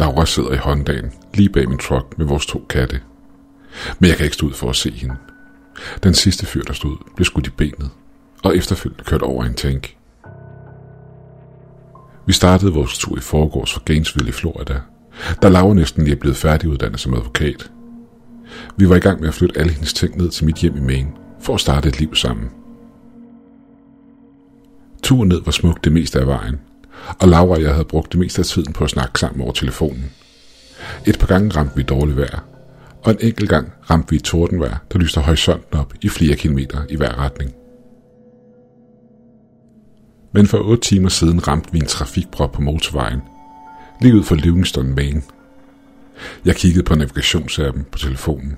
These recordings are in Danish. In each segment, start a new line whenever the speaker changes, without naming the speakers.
Laura sidder i hånddagen, lige bag min truck med vores to katte. Men jeg kan ikke stå ud for at se hende. Den sidste fyr, der stod, blev skudt i benet, og efterfølgende kørt over en tank. Vi startede vores tur i forgårs fra Gainesville i Florida, da Laura næsten lige er blevet færdiguddannet som advokat. Vi var i gang med at flytte alle hendes ting ned til mit hjem i Maine, for at starte et liv sammen. Turen ned var smuk det meste af vejen, og Laura og jeg havde brugt det meste af tiden på at snakke sammen over telefonen. Et par gange ramte vi dårligt vejr, og en enkelt gang ramte vi et tordenvejr, der lyste horisonten op i flere kilometer i hver retning. Men for otte timer siden ramte vi en trafikprop på motorvejen, lige ud for Livingston, Main. Jeg kiggede på navigationsappen på telefonen,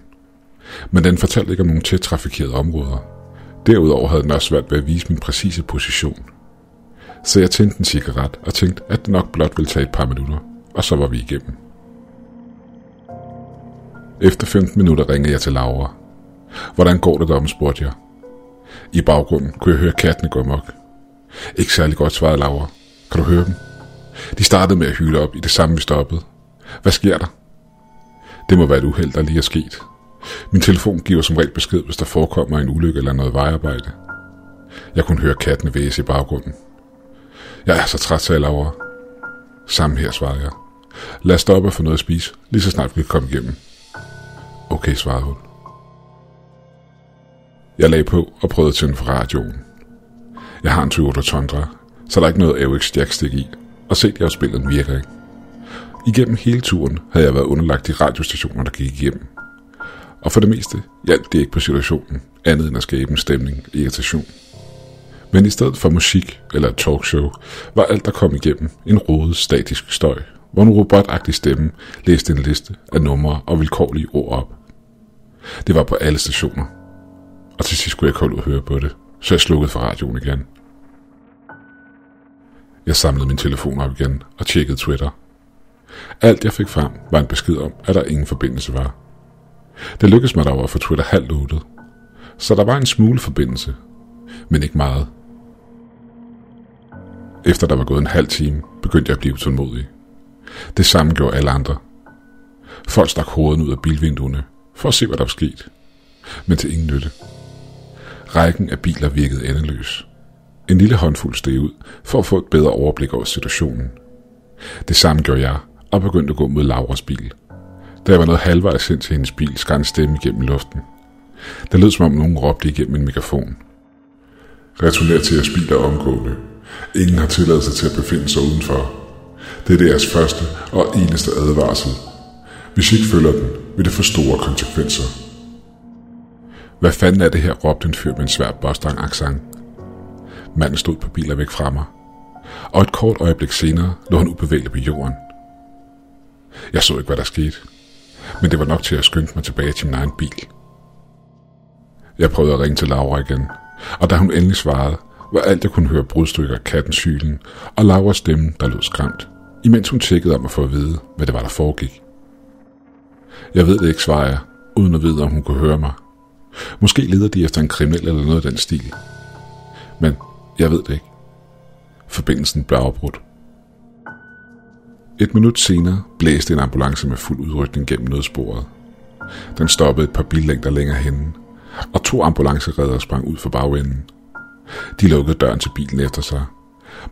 men den fortalte ikke om nogle tæt trafikerede områder. Derudover havde den også svært ved at vise min præcise position. Så jeg tændte en cigaret og tænkte, at det nok blot ville tage et par minutter, og så var vi igennem. Efter 15 minutter ringede jeg til Laura. Hvordan går det derom, spurgte jeg. I baggrunden kunne jeg høre kattene gå amok. Ikke særlig godt, svarede Laura. Kan du høre dem? De startede med at hyle op i det samme, vi stoppede. Hvad sker der? Det må være et uheld, der lige er sket. Min telefon giver som regel besked, hvis der forekommer en ulykke eller noget vejarbejde. Jeg kunne høre kattene væse i baggrunden. Jeg er så træt, sagde Laura. Samme her, svarede jeg. Lad os stoppe og få noget at spise, lige så snart vi kan komme igennem. Okay, svarede hun. Jeg lagde på og prøvede at tænde for radioen. Jeg har en Toyota Tundra, så der er ikke noget AUX jackstik i, og CD-afspilleren virker ikke. Igennem hele turen havde jeg været underlagt de radiostationer, der gik igennem. Og for det meste hjalp det ikke på situationen, andet end at skabe en stemning i irritation. Men i stedet for musik eller et talkshow, var alt, der kom igennem, en rodet statisk støj, hvor en robotagtig stemme læste en liste af numre og vilkårlige ord op. Det var på alle stationer. Og til sidst kunne jeg kolde ud høre på det, så jeg slukkede for radioen igen. Jeg samlede min telefon op igen og tjekkede Twitter. Alt jeg fik frem var en besked om, at der ingen forbindelse var. Det lykkedes mig dog at få Twitter halvt lukket, så der var en smule forbindelse, men ikke meget. Efter der var gået en halv time, begyndte jeg at blive utålmodig. Det samme gjorde alle andre. Folk stak hovedet ud af bilvinduerne for at se, hvad der var sket. Men til ingen nytte. Rækken af biler virkede endeløs. En lille håndfuld steg ud for at få et bedre overblik over situationen. Det samme gjorde jeg og begyndte at gå mod Lauras bil. Da jeg var noget halvvejs ind til hendes bil, skar en stemme igennem luften. Det lød som om nogen råbte igennem en mikrofon. Returner til jeres bil er omgående. Ingen har tilladelse til at befinde sig udenfor. Det er deres første og eneste advarsel. Hvis I ikke følger den, vil det få store konsekvenser. Hvad fanden er det her, råbte en fyr med en svær bostang accent. Manden stod på biler væk fra mig, og et kort øjeblik senere lå han ubevægelig på jorden. Jeg så ikke, hvad der skete, men det var nok til at skynde mig tilbage til min egen bil. Jeg prøvede at ringe til Laura igen, og da hun endelig svarede, var alt jeg kunne høre brudstykker af kattens hylen og Lauras stemme, der lød skræmt, imens hun tjekkede om at få at vide, hvad det var, der foregik. Jeg ved det ikke, svarer jeg, uden at vide, om hun kunne høre mig. Måske leder de efter en kriminel eller noget af den stil. Men jeg ved det ikke. Forbindelsen blev afbrudt. Et minut senere blæste en ambulance med fuld udrykning gennem nødsporet. Den stoppede et par billængder længere henne, og to ambulanceredder sprang ud for bagenden. De lukkede døren til bilen efter sig,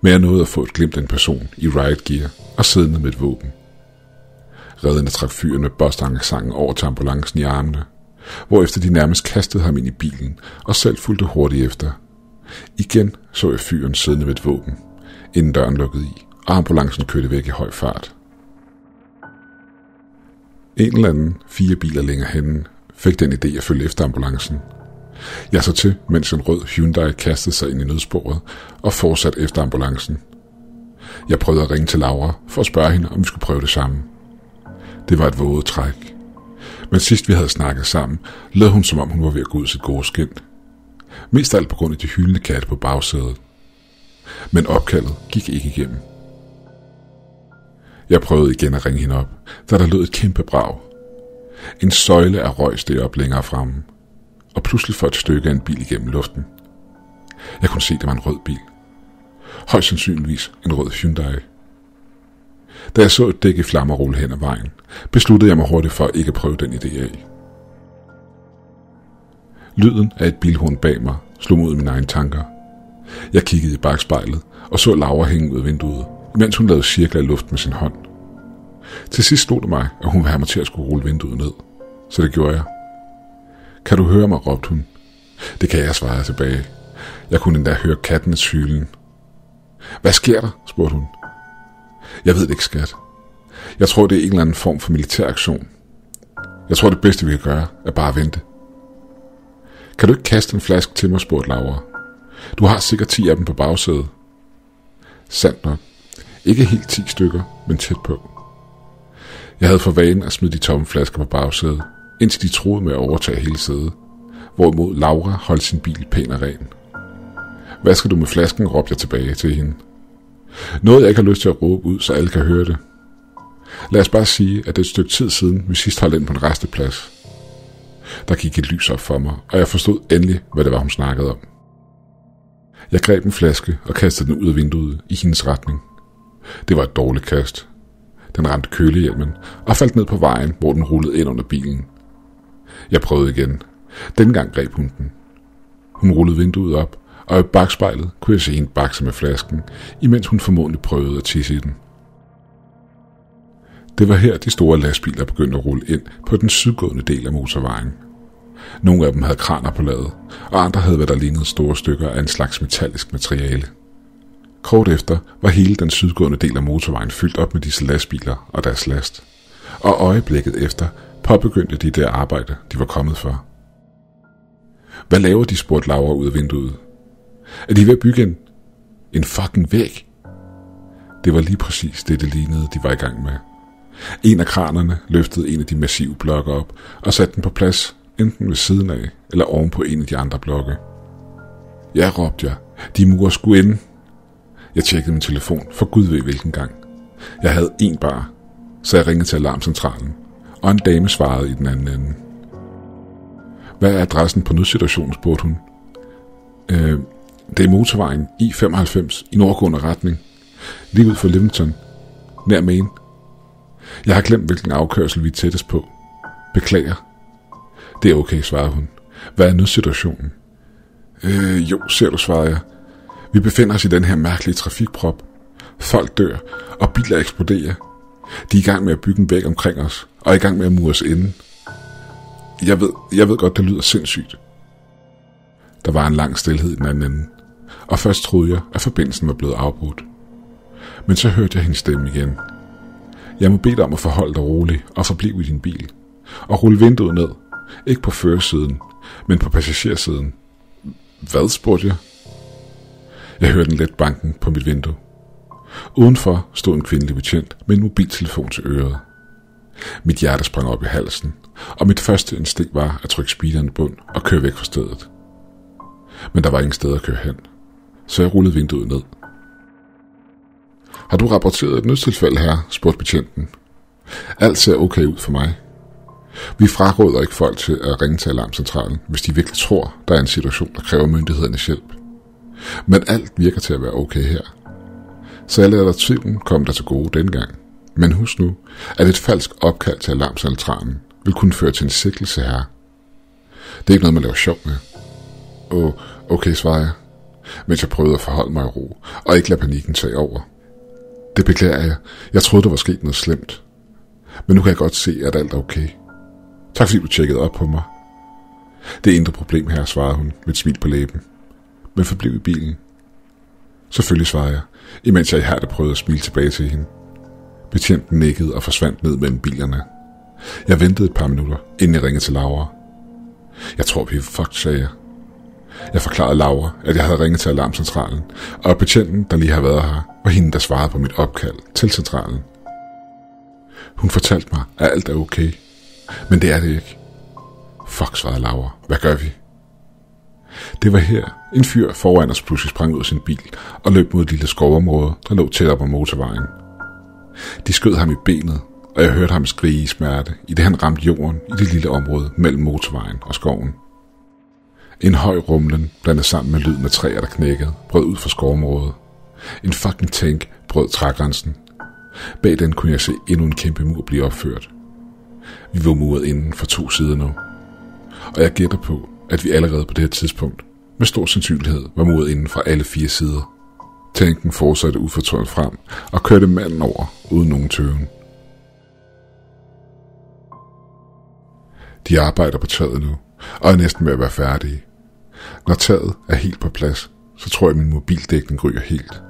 men jeg nåede at få et glimt af en person i riot gear og siddende med et våben. Redderne trak fyren med bostangersangen over til ambulancen i armene, hvorefter de nærmest kastede ham ind i bilen og selv fulgte hurtigt efter. Igen så jeg fyren siddende med et våben, inden døren lukkede i, og ambulancen kørte væk i høj fart. En eller anden fire biler længere henne fik den idé at følge efter ambulancen. Jeg så til, mens en rød Hyundai kastede sig ind i nødsporet og fortsatte efter ambulancen. Jeg prøvede at ringe til Laura for at spørge hende, om vi skulle prøve det samme. Det var et våget træk. Men sidst vi havde snakket sammen, lød hun som om hun var ved at gå ud sit gode skin. Mest alt på grund af de hyldende katte på bagsædet. Men opkaldet gik ikke igennem. Jeg prøvede igen at ringe hende op, da der lød et kæmpe brag. En søjle af røg steg op længere fremme, og pludselig for et stykke af en bil igennem luften. Jeg kunne se, det var en rød bil. Højst sandsynligvis en rød Hyundai. Da jeg så et dæk i flammer rulle hen ad vejen, besluttede jeg mig hurtigt for ikke at prøve den idé af. Lyden af et bilhorn bag mig slog mod mine egne tanker. Jeg kiggede i bagspejlet og så Laura hænge ud af vinduet, mens hun lavede cirkler i luft med sin hånd. Til sidst stod det mig, at hun ville have mig til at skulle rulle vinduet ned, så det gjorde jeg. Kan du høre mig, råbte hun. Det kan jeg, svare tilbage. Jeg kunne endda høre kattenes hylen. Hvad sker der? spurgte hun. Jeg ved det ikke, skat. Jeg tror, det er en eller anden form for militæraktion. Jeg tror, det bedste, vi kan gøre, er bare at vente. Kan du ikke kaste en flaske til mig, spurgte Laura. Du har sikkert 10 af dem på bagsædet. Sandt nok. Ikke helt 10 stykker, men tæt på. Jeg havde for vane at smide de tomme flasker på bagsædet, indtil de troede med at overtage hele sædet, hvorimod Laura holdt sin bil pæn og ren. Hvad skal du med flasken, råbte jeg tilbage til hende. Noget jeg ikke har lyst til at råbe ud, så alle kan høre det. Lad os bare sige, at det er et stykke tid siden, vi sidst holdt ind på en resteplads. Der gik et lys op for mig, og jeg forstod endelig, hvad det var, hun snakkede om. Jeg greb en flaske og kastede den ud af vinduet i hendes retning. Det var et dårligt kast. Den ramte kølehjelmen og faldt ned på vejen, hvor den rullede ind under bilen. Jeg prøvede igen. Dengang greb hun den. Hun rullede vinduet op, og i bagspejlet kunne jeg se en bakse med flasken, imens hun formodentlig prøvede at tisse i den. Det var her, de store lastbiler begyndte at rulle ind på den sydgående del af motorvejen. Nogle af dem havde kraner på ladet, og andre havde hvad der lignede store stykker af en slags metallisk materiale. Kort efter var hele den sydgående del af motorvejen fyldt op med disse lastbiler og deres last. Og øjeblikket efter påbegyndte de det arbejde, de var kommet for. Hvad laver de, spurgte Laura ud af vinduet. Er de ved at bygge en, en fucking væg? Det var lige præcis det, det lignede, de var i gang med. En af kranerne løftede en af de massive blokke op og satte den på plads, enten ved siden af eller oven på en af de andre blokke. Ja, råbte jeg. De murer skulle ind. Jeg tjekkede min telefon, for gud ved hvilken gang. Jeg havde en bar, så jeg ringede til alarmcentralen, og en dame svarede i den anden ende. Hvad er adressen på nødsituationen, spurgte hun. Øh, det er motorvejen I-95 i nordgående retning, lige ud for Livingston, nær Maine. Jeg har glemt, hvilken afkørsel vi er tættest på. Beklager. Det er okay, svarede hun. Hvad er nødsituationen? Øh, jo, ser du, svarede jeg. Vi befinder os i den her mærkelige trafikprop. Folk dør, og biler eksploderer. De er i gang med at bygge en væg omkring os, og er i gang med at mure os inde. Jeg ved, jeg ved godt, det lyder sindssygt. Der var en lang stillhed i den anden ende, og først troede jeg, at forbindelsen var blevet afbrudt. Men så hørte jeg hendes stemme igen. Jeg må bede dig om at forholde dig rolig og forblive i din bil, og rulle vinduet ned. Ikke på førersiden, men på passagersiden. Hvad, spurgte jeg. Jeg hørte en let banken på mit vindue. Udenfor stod en kvindelig betjent med en mobiltelefon til øret. Mit hjerte sprang op i halsen, og mit første instinkt var at trykke speederen i bund og køre væk fra stedet. Men der var ingen sted at køre hen, så jeg rullede vinduet ned. Har du rapporteret et nødstilfælde her? spurgte betjenten. Alt ser okay ud for mig. Vi fraråder ikke folk til at ringe til alarmcentralen, hvis de virkelig tror, der er en situation, der kræver myndighedernes hjælp. Men alt virker til at være okay her. Så jeg lader dig tvivlen komme der til gode dengang. Men husk nu, at et falsk opkald til alarmcentralen vil kunne føre til en sikkelse her. Det er ikke noget, man laver sjov med. Åh, okay, svarer jeg, mens jeg prøvede at forholde mig i ro, og ikke lade panikken tage over. Det beklager jeg. Jeg troede, der var sket noget slemt. Men nu kan jeg godt se, at alt er okay. Tak fordi du tjekkede op på mig. Det er intet problem her, svarede hun med et smil på læben. Men forblev i bilen. Selvfølgelig, svarede jeg, imens jeg i prøvede at smile tilbage til hende. Betjenten nikkede og forsvandt ned mellem bilerne. Jeg ventede et par minutter, inden jeg ringede til Laura. Jeg tror, vi er fucked, sagde jeg. Jeg forklarede Laura, at jeg havde ringet til alarmcentralen, og betjenten, der lige har været her, var hende, der svarede på mit opkald til centralen. Hun fortalte mig, at alt er okay, men det er det ikke. Fuck, svarede Laura. Hvad gør vi? Det var her, en fyr foran os pludselig sprang ud af sin bil og løb mod et lille skovområde, der lå tæt op på motorvejen. De skød ham i benet, og jeg hørte ham skrige i smerte, i det han ramte jorden i det lille område mellem motorvejen og skoven. En høj rumlen, blandet sammen med lyden af træer, der knækkede, brød ud fra skovområdet. En fucking tank brød trægrænsen. Bag den kunne jeg se endnu en kæmpe mur blive opført. Vi var muret inden for to sider nu. Og jeg gætter på, at vi allerede på det her tidspunkt med stor sandsynlighed var muret inden fra alle fire sider. Tanken fortsatte ufortrødent frem og kørte manden over uden nogen tøven. De arbejder på taget nu, og er næsten ved at være færdige. Når taget er helt på plads, så tror jeg, at min mobildækning ryger helt.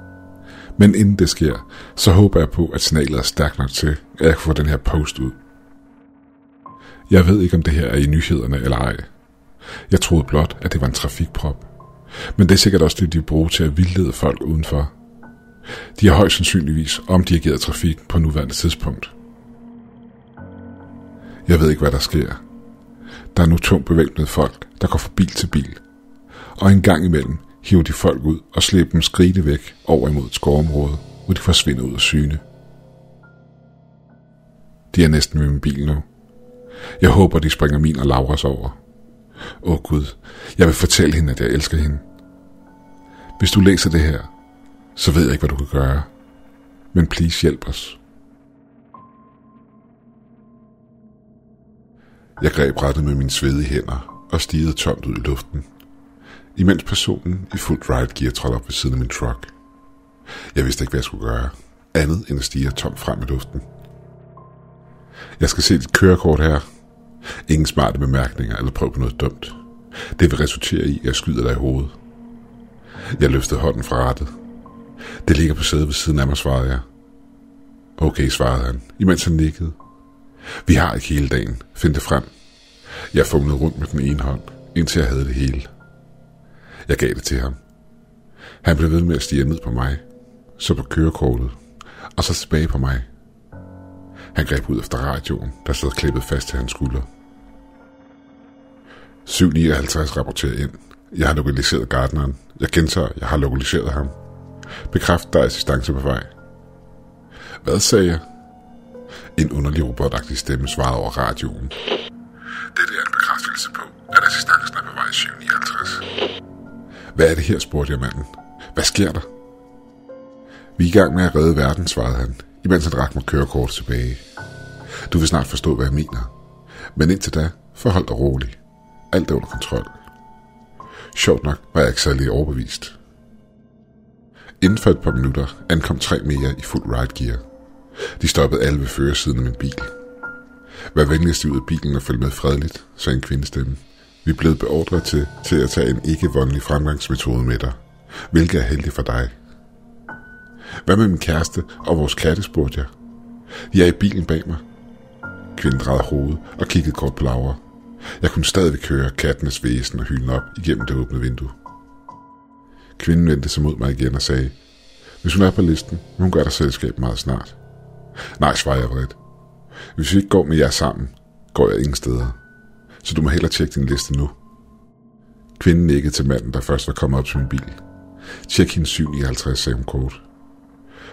Men inden det sker, så håber jeg på, at signalet er stærkt nok til, at jeg kan få den her post ud. Jeg ved ikke, om det her er i nyhederne eller ej. Jeg troede blot, at det var en trafikprop. Men det er sikkert også det, de bruger til at vildlede folk udenfor. De har højst sandsynligvis omdirigeret trafik på nuværende tidspunkt. Jeg ved ikke, hvad der sker. Der er nu tungt bevæbnede folk, der går fra bil til bil. Og en gang imellem hiver de folk ud og slæber dem skride væk over imod et skovområde, hvor de forsvinder ud af syne. De er næsten ved min bil nu. Jeg håber, de springer min og Lauras over. Åh oh Gud, jeg vil fortælle hende, at jeg elsker hende. Hvis du læser det her, så ved jeg ikke, hvad du kan gøre. Men please hjælp os. Jeg greb rettet med mine svedige hænder og stirrede tomt ud i luften, imens personen i fuldt ride gear trådte op ved siden af min truck. Jeg vidste ikke, hvad jeg skulle gøre, andet end at stige tomt frem i luften. Jeg skal se dit kørekort her. Ingen smarte bemærkninger eller prøv på noget dumt. Det vil resultere i, at jeg skyder dig i hovedet. Jeg løftede hånden fra rettet. Det ligger på sædet ved siden af mig, svarede jeg. Okay, svarede han, imens han nikkede. Vi har ikke hele dagen. Find det frem. Jeg fumlede rundt med den ene hånd, indtil jeg havde det hele. Jeg gav det til ham. Han blev ved med at stige ned på mig, så på kørekortet, og så tilbage på mig. Han greb ud efter radioen, der sad klippet fast til hans skulder. 759 rapporterer ind. Jeg har lokaliseret gardneren. Jeg gentager, jeg har lokaliseret ham. Bekræft, der er assistance på vej. Hvad sagde jeg? En underlig robotagtig stemme svarede over radioen. Det er en bekræftelse på, at assistancen er på vej 759. Hvad er det her, spurgte jeg manden. Hvad sker der? Vi er i gang med at redde verden, svarede han, imens han rakte mig kørekort tilbage. Du vil snart forstå, hvad jeg mener. Men indtil da, forhold dig rolig. Alt er under kontrol. Sjovt nok var jeg ikke særlig overbevist. Inden for et par minutter ankom tre mere i fuld ride gear. De stoppede alle ved førersiden af min bil. Vær venligst ud af bilen og følg med fredeligt, sagde en kvindestemme. Vi er blevet beordret til, til at tage en ikke-voldelig fremgangsmetode med dig, hvilket er heldigt for dig. Hvad med min kæreste og vores katte, spurgte jeg. De er i bilen bag mig. Kvinden drejede hovedet og kiggede kort på Laura. Jeg kunne stadig høre kattenes væsen og hylden op igennem det åbne vindue. Kvinden vendte sig mod mig igen og sagde, hvis hun er på listen, vil hun gøre dig selskab meget snart. Nej, svarede jeg vredt. Hvis vi ikke går med jer sammen, går jeg ingen steder. Så du må hellere tjekke din liste nu. Kvinden nikkede til manden, der først var kommet op til min bil. Tjek hendes 57, sagde hun kort.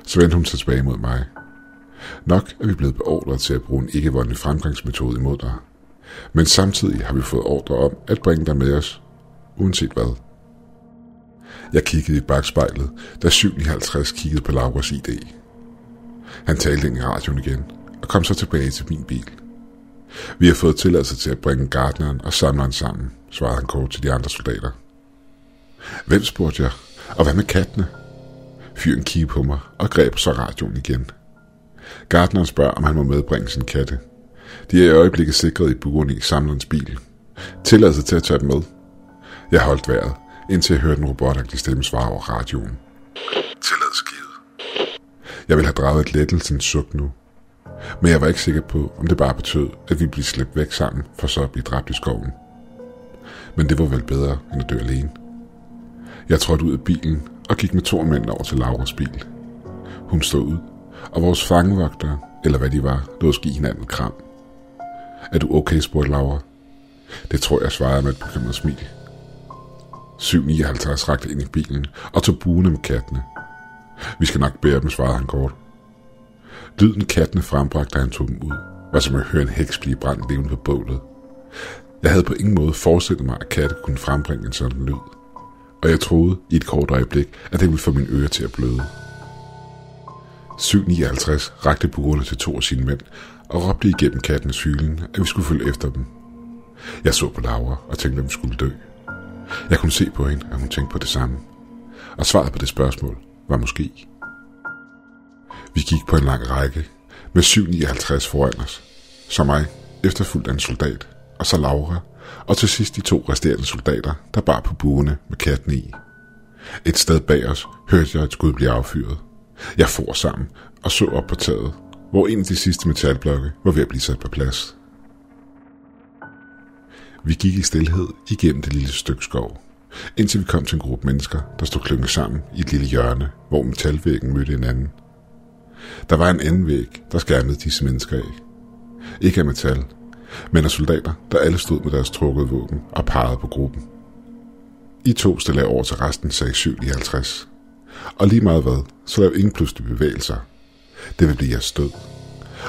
Så vendte hun sig tilbage mod mig. Nok er vi blevet beordret til at bruge en ikke-voldelig fremgangsmetode imod dig. Men samtidig har vi fået ordre om at bringe dig med os, uanset hvad. Jeg kiggede i bagspejlet, da 57 kiggede på Lauras ID. Han talte ind i radioen igen, og kom så tilbage til min bil. Vi har fået tilladelse til at bringe gardneren og samleren sammen, svarede han kort til de andre soldater. Hvem spurgte jeg? Og hvad med kattene? Fyren kiggede på mig og greb så radioen igen. Gardneren spørger, om han må medbringe sin katte. De er i øjeblikket sikret i buren i samlerens bil. Tilladelse til at tage dem med. Jeg holdt vejret, indtil jeg hørte en robotagtig stemme svare over radioen. Tilladelse givet. Jeg vil have draget et lettelsens suk nu. Men jeg var ikke sikker på, om det bare betød, at vi blev slæbt væk sammen, for så at blive dræbt i skoven. Men det var vel bedre, end at dø alene. Jeg trådte ud af bilen og gik med to mænd over til Lauras bil. Hun stod ud, og vores fangevogter, eller hvad de var, lå os give hinanden kram. Er du okay, spurgte Laura. Det tror jeg, svarede med et bekymret smil. 759 rakte ind i bilen og tog buene med kattene. Vi skal nok bære dem, svarede han kort. Lyden kattene frembragte, da han tog dem ud, var som at høre en heks blive brændt levende på bålet. Jeg havde på ingen måde forestillet mig, at katte kunne frembringe en sådan lyd. Og jeg troede i et kort øjeblik, at det ville få mine ører til at bløde. 7.59 rakte burene til to af sine mænd og råbte igennem kattens hylen, at vi skulle følge efter dem. Jeg så på Laura og tænkte, at vi skulle dø. Jeg kunne se på hende, at hun tænkte på det samme. Og svaret på det spørgsmål var måske. Vi gik på en lang række med 7.59 foran os. Så mig, efterfulgt af en soldat, og så Laura, og til sidst de to resterende soldater, der bar på buerne med katten i. Et sted bag os hørte jeg et skud blive affyret. Jeg for sammen og så op på taget, hvor en af de sidste metalblokke var ved at blive sat på plads. Vi gik i stillhed igennem det lille stykke skov, indtil vi kom til en gruppe mennesker, der stod klynget sammen i et lille hjørne, hvor metalvæggen mødte hinanden. Der var en anden væg, der skærmede disse mennesker af. Ikke af metal, men af soldater, der alle stod med deres trukkede våben og pegede på gruppen. I to stille over til resten, sagde 57. Og lige meget hvad, så lav ingen pludselige bevægelser. Det vil blive jeres død.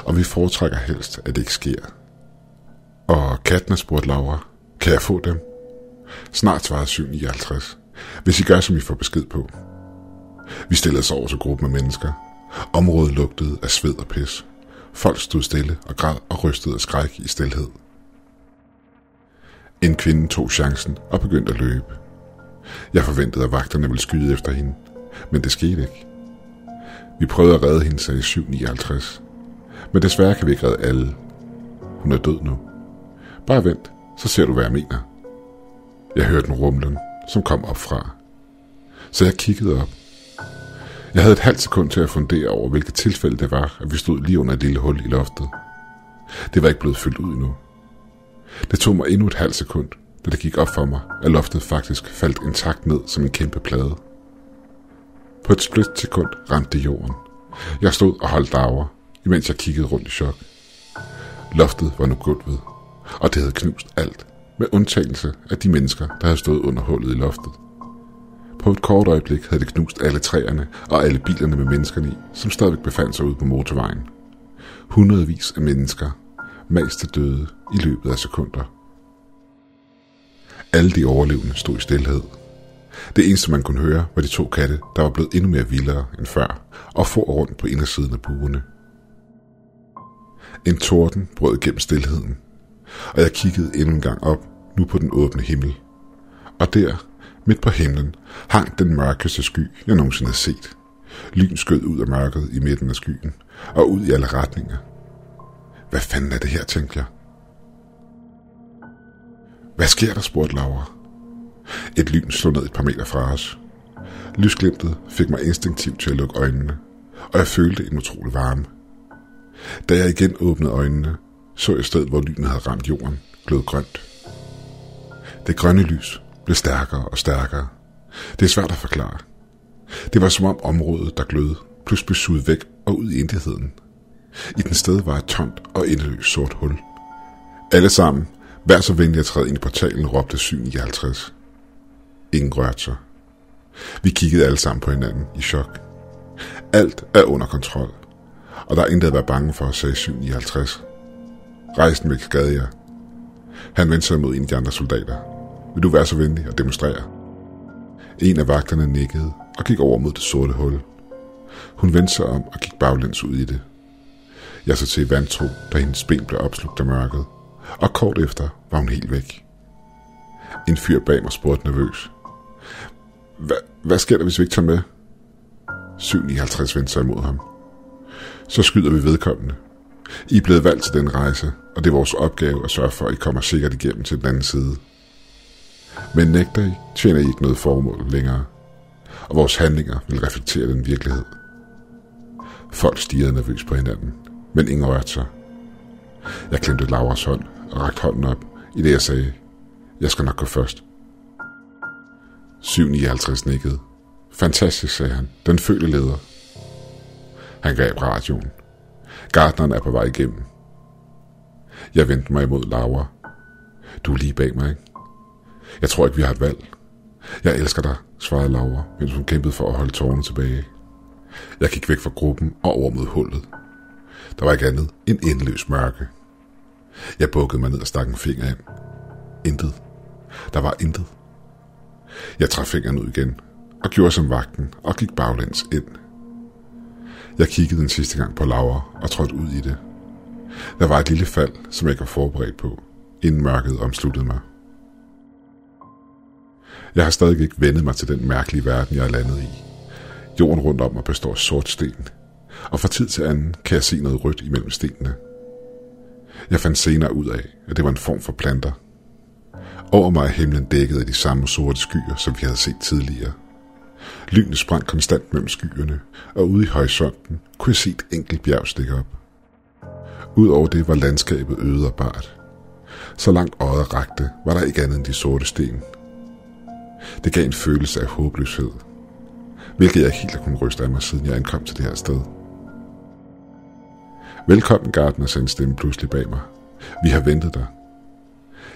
Og vi foretrækker helst, at det ikke sker. Og kattene spurgte Laura, kan jeg få dem? Snart svarede 759. Hvis I gør, som I får besked på. Vi stillede os over til gruppen af mennesker. Området lugtede af sved og pis. Folk stod stille og græd og rystede af skræk i stilhed. En kvinde tog chancen og begyndte at løbe. Jeg forventede, at vagterne ville skyde efter hende, men det skete ikke. Vi prøvede at redde hende, sagde 759. Men desværre kan vi ikke redde alle. Hun er død nu. Bare vent, så ser du, hvad jeg mener. Jeg hørte en rumlen, som kom op fra. Så jeg kiggede op. Jeg havde et halvt sekund til at fundere over, hvilket tilfælde det var, at vi stod lige under et lille hul i loftet. Det var ikke blevet fyldt ud endnu. Det tog mig endnu et halvt sekund, da det gik op for mig, at loftet faktisk faldt intakt ned som en kæmpe plade. På et split sekund ramte det jorden. Jeg stod og holdt dager, imens jeg kiggede rundt i chok. Loftet var nu gulvet, og det havde knust alt, med undtagelse af de mennesker, der havde stået under hullet i loftet. På et kort øjeblik havde det knust alle træerne og alle bilerne med menneskerne i, som stadigvæk befandt sig ude på motorvejen. Hundredvis af mennesker, mest til døde i løbet af sekunder. Alle de overlevende stod i stillhed. Det eneste, man kunne høre, var de to katte, der var blevet endnu mere vildere end før, og for rundt på indersiden af buerne. En torden brød gennem stillheden, og jeg kiggede endnu en gang op, nu på den åbne himmel. Og der, midt på himlen, hang den mørkeste sky, jeg nogensinde havde set. Lyn skød ud af mørket i midten af skyen, og ud i alle retninger. Hvad fanden er det her, tænkte jeg. Hvad sker der, spurgte Laura. Et lyn slog ned et par meter fra os. Lysglimtet fik mig instinktivt til at lukke øjnene, og jeg følte en utrolig varme. Da jeg igen åbnede øjnene, så jeg stedet, hvor lynet havde ramt jorden, glød grønt. Det grønne lys blev stærkere og stærkere. Det er svært at forklare. Det var som om området, der glød, pludselig blev suget væk og ud i intetheden. I den sted var et tomt og endeløst sort hul. Alle sammen, hver så venlig at træde ind i portalen, råbte 759. Ingen rørte sig. Vi kiggede alle sammen på hinanden i chok. Alt er under kontrol, og der er intet at være bange for, sagde 759. Rejsen væk skade jer. Han vendte sig mod en af de andre soldater. Vil du være så venlig at demonstrere? En af vagterne nikkede og gik over mod det sorte hul. Hun vendte sig om og gik baglæns ud i det. Jeg så til vantro, da hendes ben blev opslugt af mørket, og kort efter var hun helt væk. En fyr bag mig spurgte nervøs. Hva, hvad sker der, hvis vi ikke tager med? 759 vendte sig imod ham. Så skyder vi vedkommende. I er blevet valgt til den rejse, og det er vores opgave at sørge for, at I kommer sikkert igennem til den anden side. Men nægter I, tjener I ikke noget formål længere, og vores handlinger vil reflektere den virkelighed. Folk stirrede nervøst på hinanden, men ingen rørte sig. Jeg klemte Lauras hånd og rakte hånden op, i det jeg sagde, jeg skal nok gå først. 759 nikkede. Fantastisk, sagde han. Den følte leder. Han greb radioen. Gardneren er på vej igennem. Jeg vendte mig imod Laura. Du er lige bag mig, ikke? Jeg tror ikke, vi har et valg. Jeg elsker dig, svarede Laura, mens hun kæmpede for at holde tårerne tilbage. Jeg gik væk fra gruppen og over mod hullet. Der var ikke andet end endeløs mørke. Jeg bukkede mig ned og stak en finger ind. Intet. Der var intet. Jeg trak fingeren ud igen og gjorde som vagten og gik baglæns ind. Jeg kiggede den sidste gang på Laura og trådte ud i det. Der var et lille fald, som jeg ikke var forberedt på, inden mørket omsluttede mig. Jeg har stadig ikke vendet mig til den mærkelige verden, jeg er landet i. Jorden rundt om mig består af sort sten, og fra tid til anden kan jeg se noget rødt imellem stenene. Jeg fandt senere ud af, at det var en form for planter. Over mig er himlen dækket af de samme sorte skyer, som vi havde set tidligere. Lynet sprang konstant mellem skyerne, og ude i horisonten kunne jeg se et enkelt bjerg stikke op. Udover det var landskabet øde og bart. Så langt øjet rakte, var der ikke andet end de sorte sten. Det gav en følelse af håbløshed, hvilket jeg helt har kunnet ryste af mig, siden jeg ankom til det her sted. Velkommen, Gardner, sagde en stemme pludselig bag mig. Vi har ventet dig.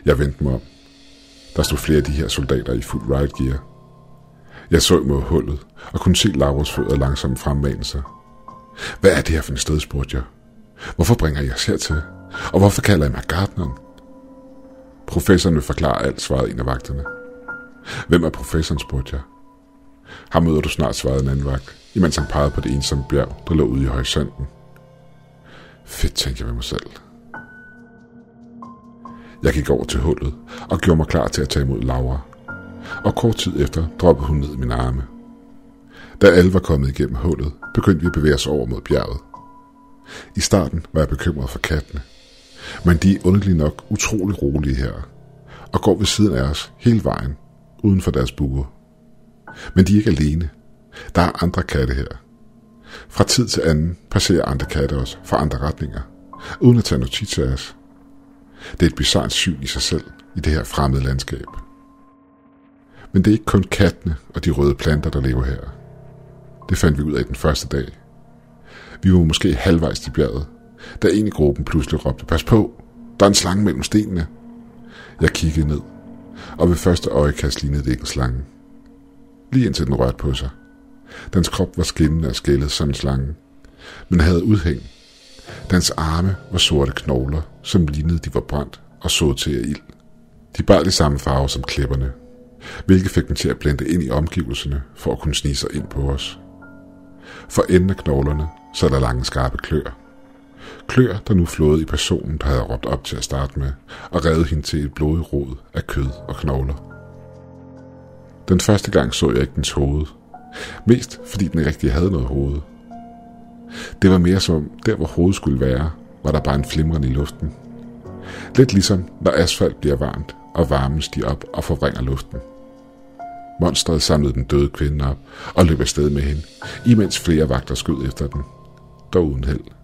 Jeg vendte mig om. Der stod flere af de her soldater i fuld riot gear. Jeg så mod hullet og kunne se Lauras fødder langsomt fremmane sig. Hvad er det her for en sted, spurgte jeg. Hvorfor bringer jeg os hertil? Og hvorfor kalder I mig Gardneren? Professoren vil forklare alt, svarede en af vagterne. Hvem er professoren, spurgte jeg. Ham møder du snart, svarede en anden vagt, imens han pegede på det ensomme bjerg, der lå ude i horisonten. Fedt, tænkte jeg ved mig selv. Jeg gik over til hullet og gjorde mig klar til at tage imod Laura. Og kort tid efter droppede hun ned i mine arme. Da alle var kommet igennem hullet, begyndte vi at bevæge os over mod bjerget. I starten var jeg bekymret for kattene, men de er underligt nok utrolig rolige her, og går ved siden af os hele vejen, uden for deres buer. Men de er ikke alene. Der er andre katte her. Fra tid til anden passerer andre katte os fra andre retninger, uden at tage notits af os. Det er et bizarrt syn i sig selv i det her fremmede landskab. Men det er ikke kun kattene og de røde planter, der lever her. Det fandt vi ud af den første dag. Vi var måske halvvejs til bjerget, da en i gruppen pludselig råbte, pas på, der er en slange mellem stenene. Jeg kiggede ned, og ved første øjekast lignede det ikke en slange. Lige indtil den rørte på sig. Dens krop var skinnende og skældet som en slange, men havde udhæng. Dens arme var sorte knogler, som lignede de var brændt og så til af ild. De bar de samme farver som klipperne, hvilket fik dem til at blende ind i omgivelserne for at kunne snige sig ind på os. For enden af knoglerne så der lange skarpe klør. Klør, der nu flåede i personen, der havde råbt op til at starte med, og redde hende til et blodigt rod af kød og knogler. Den første gang så jeg ikke dens hoved. Mest fordi den ikke rigtig havde noget hoved. Det var mere som, der hvor hovedet skulle være, var der bare en flimrende i luften. Lidt ligesom, når asfalt bliver varmt, og varmen stiger op og forvrænger luften. Monstret samlede den døde kvinde op og løb afsted med hende, imens flere vagter skød efter den. Dog uden held.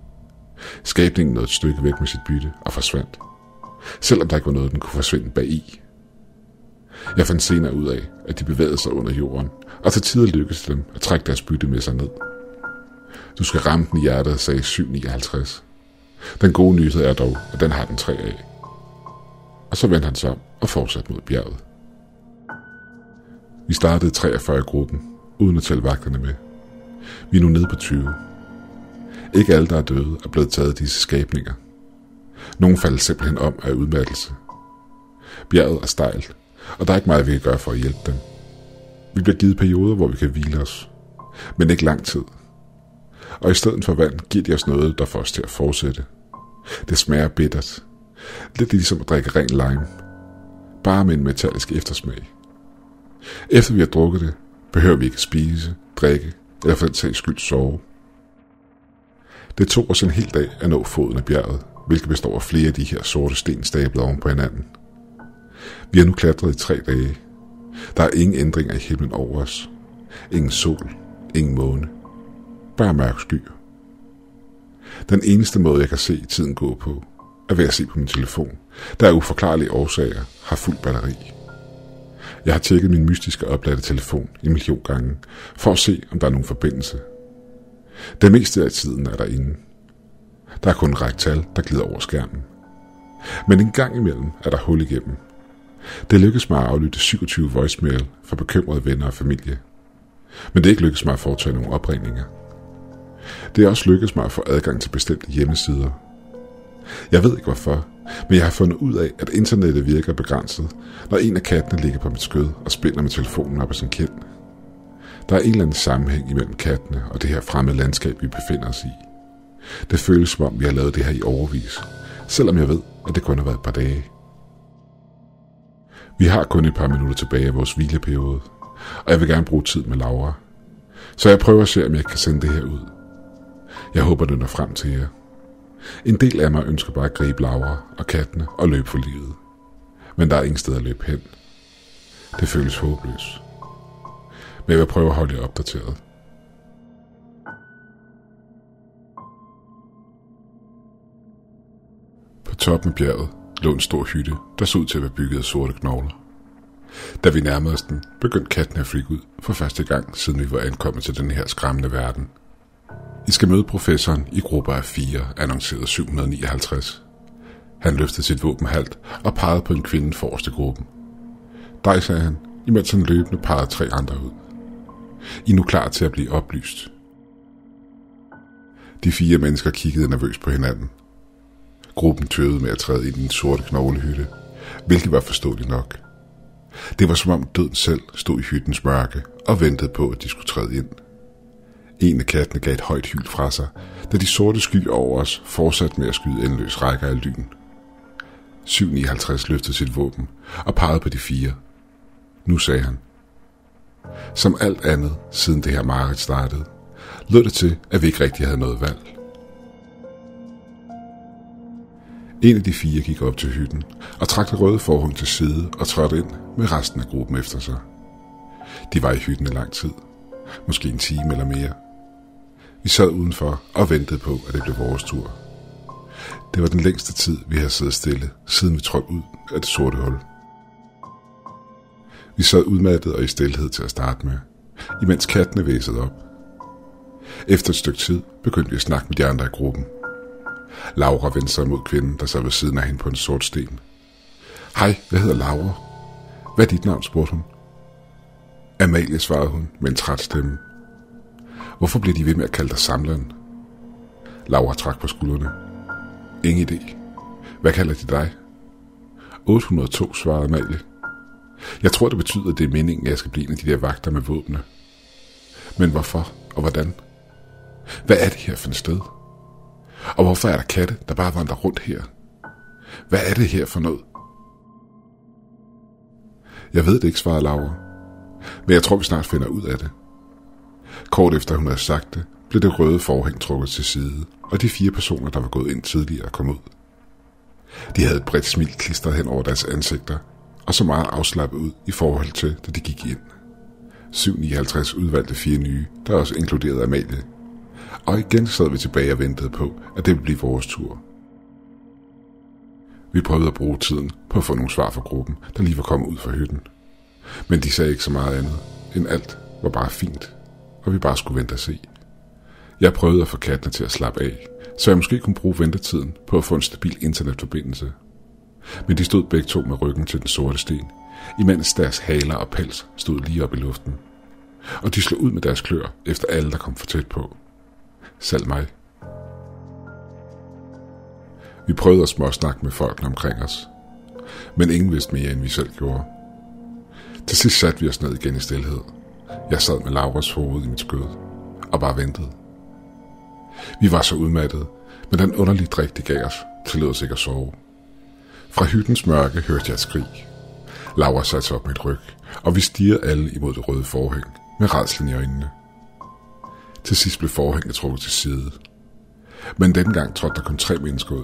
Skabningen nåede et stykke væk med sit bytte og forsvandt. Selvom der ikke var noget, den kunne forsvinde bag i. Jeg fandt senere ud af, at de bevægede sig under jorden, og til tider lykkedes dem at trække deres bytte med sig ned. Du skal ramme den i hjertet, sagde 759. Den gode nyhed er dog, at den har den tre af. Og så vendte han sig om og fortsatte mod bjerget. Vi startede 43 i gruppen, uden at tælle vagterne med. Vi er nu nede på 20. Ikke alle, der er døde, er blevet taget af disse skabninger. Nogle faldt simpelthen om af udmattelse. Bjerget er stejlt, og der er ikke meget, vi kan gøre for at hjælpe dem. Vi bliver givet perioder, hvor vi kan hvile os, men ikke lang tid. Og i stedet for vand giver de os noget, der får os til at fortsætte. Det smager bittert. Lidt ligesom at drikke ren lime. Bare med en metallisk eftersmag. Efter vi har drukket det, behøver vi ikke spise, drikke eller for den sags skyld sove. Det tog os en hel dag at nå foden af bjerget, hvilket består af flere af de her sorte sten stablet oven på hinanden. Vi har nu klatret i tre dage. Der er ingen ændringer i himlen over os. Ingen sol, ingen måne. Bare mørk skyer. Den eneste måde, jeg kan se tiden gå på, er ved at se på min telefon, der af uforklarlige årsager har fuld batteri. Jeg har tjekket min mystiske opladte telefon en million gange, for at se, om der er nogen forbindelse. Det meste af tiden er der ingen. Der er kun en række tal, der glider over skærmen. Men en gang imellem er der hul igennem. Det lykkedes mig at aflytte 27 voicemail fra bekymrede venner og familie. Men det er ikke lykkedes mig at foretage nogle opringninger. Det er også lykkedes mig at få adgang til bestemte hjemmesider. Jeg ved ikke hvorfor, men jeg har fundet ud af, at internettet virker begrænset, når en af kattene ligger på mit skød og spænder med telefonen op ad sin kind. Der er en eller anden sammenhæng imellem kattene og det her fremmede landskab, vi befinder os i. Det føles som om, vi har lavet det her i overvis, selvom jeg ved, at det kun har været et par dage. Vi har kun et par minutter tilbage af vores hvileperiode, og jeg vil gerne bruge tid med Laura. Så jeg prøver at se, om jeg kan sende det her ud. Jeg håber, det når frem til jer. En del af mig ønsker bare at gribe Laura og kattene og løbe for livet. Men der er ingen sted at løbe hen. Det føles håbløst. Men jeg vil prøve at holde jer opdateret. På toppen af bjerget lå en stor hytte, der så ud til at være bygget af sorte knogler. Da vi nærmede os den, begyndte katten at flikke ud for første gang, siden vi var ankommet til den her skræmmende verden. I skal møde professoren i grupper af fire, annoncerede 759. Han løftede sit våben halvt og pegede på en kvinde forreste gruppen. Dig, sagde han, imens han løbende pegede tre andre ud. I er nu klar til at blive oplyst. De fire mennesker kiggede nervøst på hinanden. Gruppen tøvede med at træde ind i den sorte knoglehytte, hvilket var forståeligt nok. Det var som om døden selv stod i hyttens mørke og ventede på, at de skulle træde ind. En af kattene gav et højt hyl fra sig, da de sorte skyer over os fortsatte med at skyde endeløs rækker af lyn. 759 løftede sit våben og pegede på de fire. Nu sagde han. Som alt andet, siden det her marked startede, lød det til, at vi ikke rigtig havde noget valg. En af de fire gik op til hytten og trak det røde forhånd til side og trådte ind med resten af gruppen efter sig. De var i hytten i lang tid. Måske en time eller mere. Vi sad udenfor og ventede på, at det blev vores tur. Det var den længste tid, vi havde siddet stille, siden vi trådte ud af det sorte hul. Vi sad udmattet og i stillhed til at starte med, imens kattene væsede op. Efter et stykke tid begyndte vi at snakke med de andre i gruppen. Laura vendte sig mod kvinden, der sad ved siden af hende på en sort sten. Hej, jeg hedder Laura. Hvad er dit navn, spurgte hun. Amalie, svarede hun med en træt stemme. Hvorfor bliver de ved med at kalde dig samleren? Laura trak på skuldrene. Ingen idé. Hvad kalder de dig? 802, svarede Amalie. Jeg tror, det betyder, at det er meningen, at jeg skal blive en af de der vagter med våbne. Men hvorfor og hvordan? Hvad er det her for et sted? Og hvorfor er der katte, der bare vandrer rundt her? Hvad er det her for noget? Jeg ved det ikke, svarede Laura. Men jeg tror, vi snart finder ud af det. Kort efter hun havde sagt det, blev det røde forhæng trukket til side, og de fire personer, der var gået ind tidligere, kom ud. De havde et bredt smil klistret hen over deres ansigter, og så meget afslappet ud i forhold til, da de gik ind. 759 udvalgte fire nye, der også inkluderede Amalie. Og igen sad vi tilbage og ventede på, at det ville blive vores tur. Vi prøvede at bruge tiden på at få nogle svar fra gruppen, der lige var kommet ud fra hytten. Men de sagde ikke så meget andet, end alt var bare fint, og vi bare skulle vente og se. Jeg prøvede at få kattene til at slappe af, så jeg måske kunne bruge ventetiden på at få en stabil internetforbindelse. Men de stod begge to med ryggen til den sorte sten, imens deres haler og pels stod lige op i luften. Og de slog ud med deres klør efter alle, der kom for tæt på. Selv mig. Vi prøvede at småsnakke med folkene omkring os, men ingen vidste mere, end vi selv gjorde. Til sidst satte vi os ned igen i stillhed. Jeg sad med Lauras hoved i mit skød og bare ventede. Vi var så udmattede, men den underlige drik, de gav os, tillod os ikke at sove. Fra hyttens mørke hørte jeg et skrig. Laura satte sig op med et ryg, og vi stirrede alle imod det røde forhæng med redslen i øjnene. Til sidst blev forhænget trukket til side. Men denne gang trådte der kun tre mennesker ud.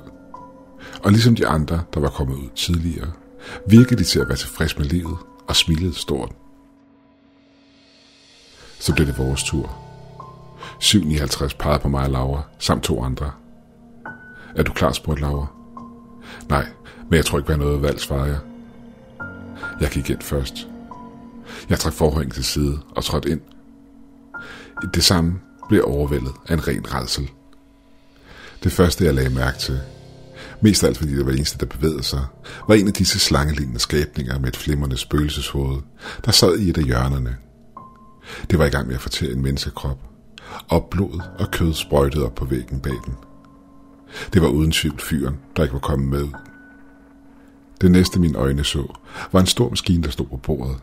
Og ligesom de andre, der var kommet ud tidligere, virkede de til at være tilfreds med livet og smilede stort. Så blev det vores tur. 759 pegede på mig og Laura, samt to andre. Er du klar, spurgte Laura. Nej, men jeg tror ikke, vi har noget valg, svarede jeg. Jeg gik ind først. Jeg trak forhængen til side og trådte ind. I det samme blev overvældet af en ren redsel. Det første, jeg lagde mærke til, mest af alt fordi det var eneste, der bevægede sig, var en af disse slangelignende skabninger med et flimrende spøgelseshoved, der sad i et af hjørnerne. Det var i gang med at fortælle en menneskekrop, og blod og kød sprøjtede op på væggen bag den. Det var uden tvivl fyren, der ikke var kommet med. Det næste mine øjne så, var en stor maskine, der stod på bordet.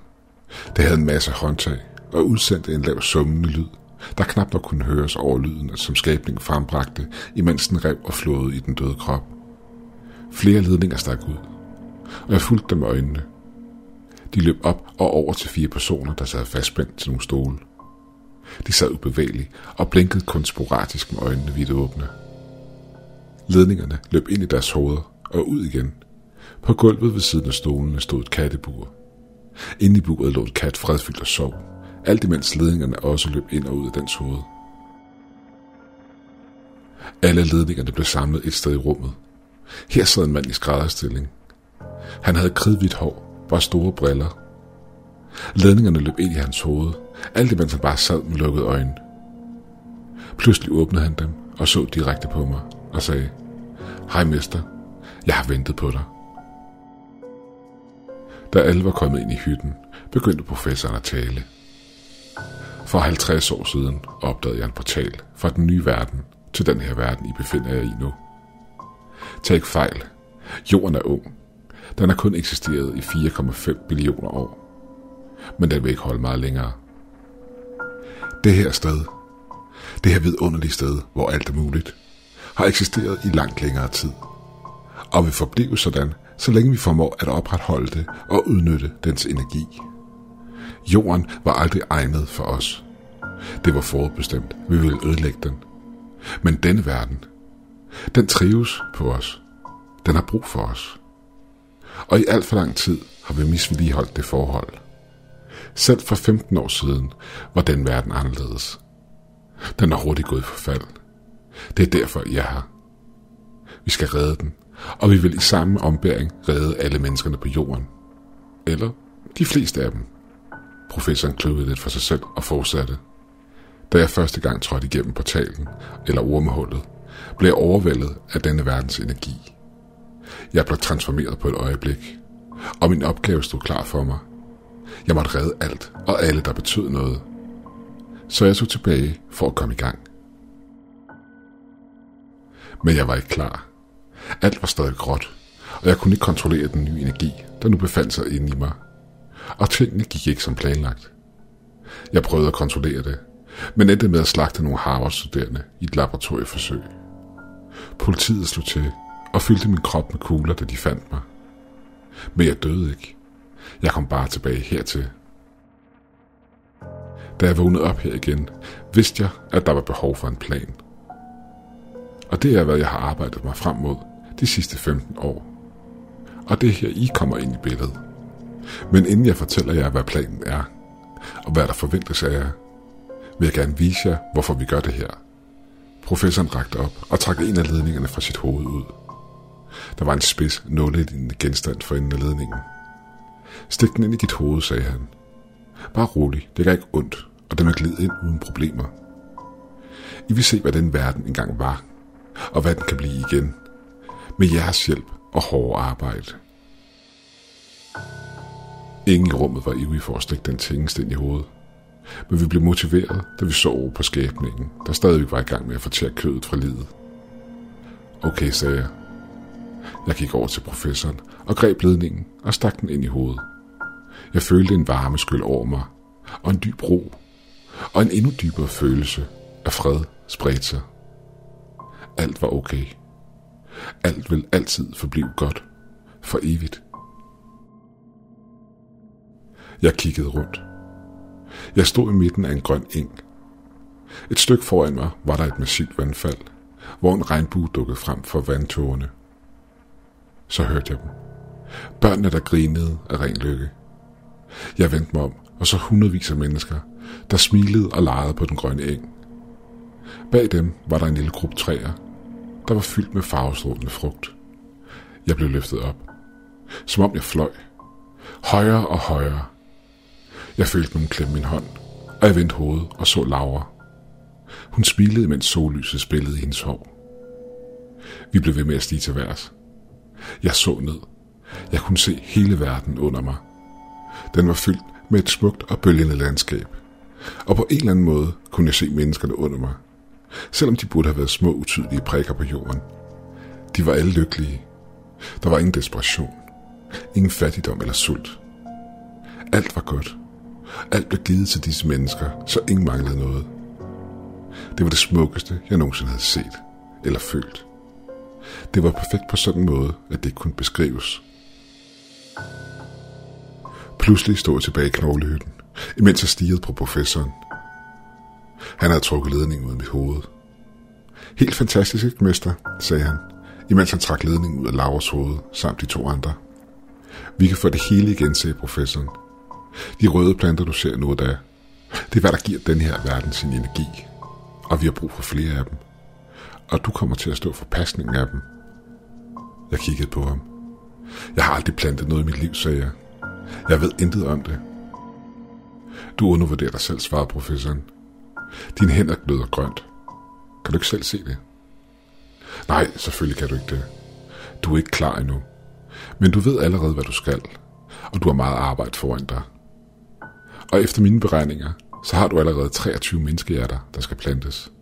Det havde en masse håndtag, og udsendte en lav summende lyd, der knap nok kunne høres over lyden, som skabningen frembragte, imens den rev og flåede i den døde krop. Flere ledninger stak ud, og jeg fulgte dem med øjnene. De løb op og over til fire personer, der sad fastspændt til nogle stole. De sad ubevægelige og blinkede kun sporadisk med øjnene vidt åbne. Ledningerne løb ind i deres hoveder og ud igen. På gulvet ved siden af stolene stod et kattebur. Inde i buret lå et kat fredfyldt og sov, alt imens ledningerne også løb ind og ud af dens hoved. Alle ledningerne blev samlet et sted i rummet. Her sad en mand i skrædderstilling. Han havde kridhvidt hår, var store briller. Ledningerne løb ind i hans hoved, alt imens han bare sad med lukkede øjne. Pludselig åbnede han dem og så direkte på mig og sagde, Hej mester, jeg har ventet på dig. Da alle var kommet ind i hytten, begyndte professoren at tale. For 50 år siden opdagede jeg en portal fra den nye verden til den her verden, I befinder jer i nu. Tag ikke fejl. Jorden er ung. Den har kun eksisteret i 4,5 billioner år. Men den vil ikke holde meget længere. Det her sted, det her vidunderlige sted, hvor alt er muligt, har eksisteret i langt længere tid. Og vil forblive sådan, så længe vi formår at opretholde det og udnytte dens energi. Jorden var aldrig egnet for os. Det var forudbestemt. Vi ville ødelægge den. Men denne verden, den trives på os. Den har brug for os. Og i alt for lang tid har vi misvedligeholdt det forhold. Selv for 15 år siden var den verden anderledes. Den er hurtigt gået i forfald. Det er derfor, jeg er her. Vi skal redde den, og vi vil i samme ombæring redde alle menneskerne på jorden. Eller de fleste af dem. Professoren kløvede lidt for sig selv og fortsatte. Da jeg første gang trådte igennem portalen, eller ormehullet, blev jeg overvældet af denne verdens energi. Jeg blev transformeret på et øjeblik, og min opgave stod klar for mig. Jeg måtte redde alt og alle, der betød noget. Så jeg tog tilbage for at komme i gang. Men jeg var ikke klar. Alt var stadig gråt, og jeg kunne ikke kontrollere den nye energi, der nu befandt sig inde i mig. Og tingene gik ikke som planlagt. Jeg prøvede at kontrollere det, men endte med at slagte nogle Harvard-studerende i et laboratorieforsøg. Politiet slog til og fyldte min krop med kugler, da de fandt mig. Men jeg døde ikke. Jeg kom bare tilbage hertil. Da jeg vågnede op her igen, vidste jeg, at der var behov for en plan. Og det er, hvad jeg har arbejdet mig frem mod de sidste 15 år. Og det er her, I kommer ind i billedet. Men inden jeg fortæller jer, hvad planen er, og hvad der forventes af jer, vil jeg gerne vise jer, hvorfor vi gør det her. Professoren rakte op og trak en af ledningerne fra sit hoved ud. Der var en spids, nålelignende genstand for enden af ledningen. Stik den ind i dit hoved, sagde han. Bare rolig, det gør ikke ondt, og den vil glide ind uden problemer. I vil se, hvad den verden engang var, og hvad den kan blive igen. Med jeres hjælp og hårde arbejde. Ingen i rummet var ivrig for at stikke den tingest ind i hovedet. Men vi blev motiveret, da vi så over på skæbningen, der stadigvæk var i gang med at fortære kødet fra livet. Okay, sagde jeg. Jeg gik over til professoren og greb ledningen og stak den ind i hovedet. Jeg følte en varme skyld over mig, og en dyb ro, og en endnu dybere følelse af fred spredte sig. Alt var okay. Alt vil altid forblive godt. For evigt. Jeg kiggede rundt. Jeg stod i midten af en grøn eng. Et stykke foran mig var der et massivt vandfald, hvor en regnbue dukkede frem for vandtårene. Så hørte jeg dem. Børnene, der grinede af ren lykke. Jeg vendte mig om og så hundredvis af mennesker, der smilede og legede på den grønne eng. Bag dem var der en lille gruppe træer, der var fyldt med farvestrålende frugt. Jeg blev løftet op, som om jeg fløj. Højere og højere. Jeg følte nogen klemme min hånd, og jeg vendte hovedet og så Laura. Hun smilede, mens sollyset spillede i hendes hår. Vi blev ved med at stige til værs. Jeg så ned. Jeg kunne se hele verden under mig. Den var fyldt med et smukt og bølgende landskab. Og på en eller anden måde kunne jeg se menneskerne under mig. Selvom de burde have været små, utydelige prikker på jorden. De var alle lykkelige. Der var ingen desperation. Ingen fattigdom eller sult. Alt var godt. Alt blev givet til disse mennesker, så ingen manglede noget. Det var det smukkeste, jeg nogensinde havde set eller følt. Det var perfekt på sådan en måde, at det ikke kunne beskrives. Pludselig stod jeg tilbage i knoglehytten, imens jeg stirrede på professoren. Han havde trukket ledningen ud af mit hoved. Helt fantastisk, ikke, mester, sagde han, imens han trak ledningen ud af Lauras hoved, samt de to andre. Vi kan få det hele igen, sagde professoren. De røde planter, du ser nu og da, det er hvad der giver den her verden sin energi. Og vi har brug for flere af dem. Og du kommer til at stå for pasningen af dem. Jeg kiggede på ham. Jeg har aldrig plantet noget i mit liv, sagde jeg. Jeg ved intet om det. Du undervurderer dig selv, svarede professoren. Dine hænder gløder grønt. Kan du ikke selv se det? Nej, selvfølgelig kan du ikke det. Du er ikke klar endnu. Men du ved allerede, hvad du skal, og du har meget arbejde foran dig. Og efter mine beregninger, så har du allerede 23 menneskehjerter, der skal plantes.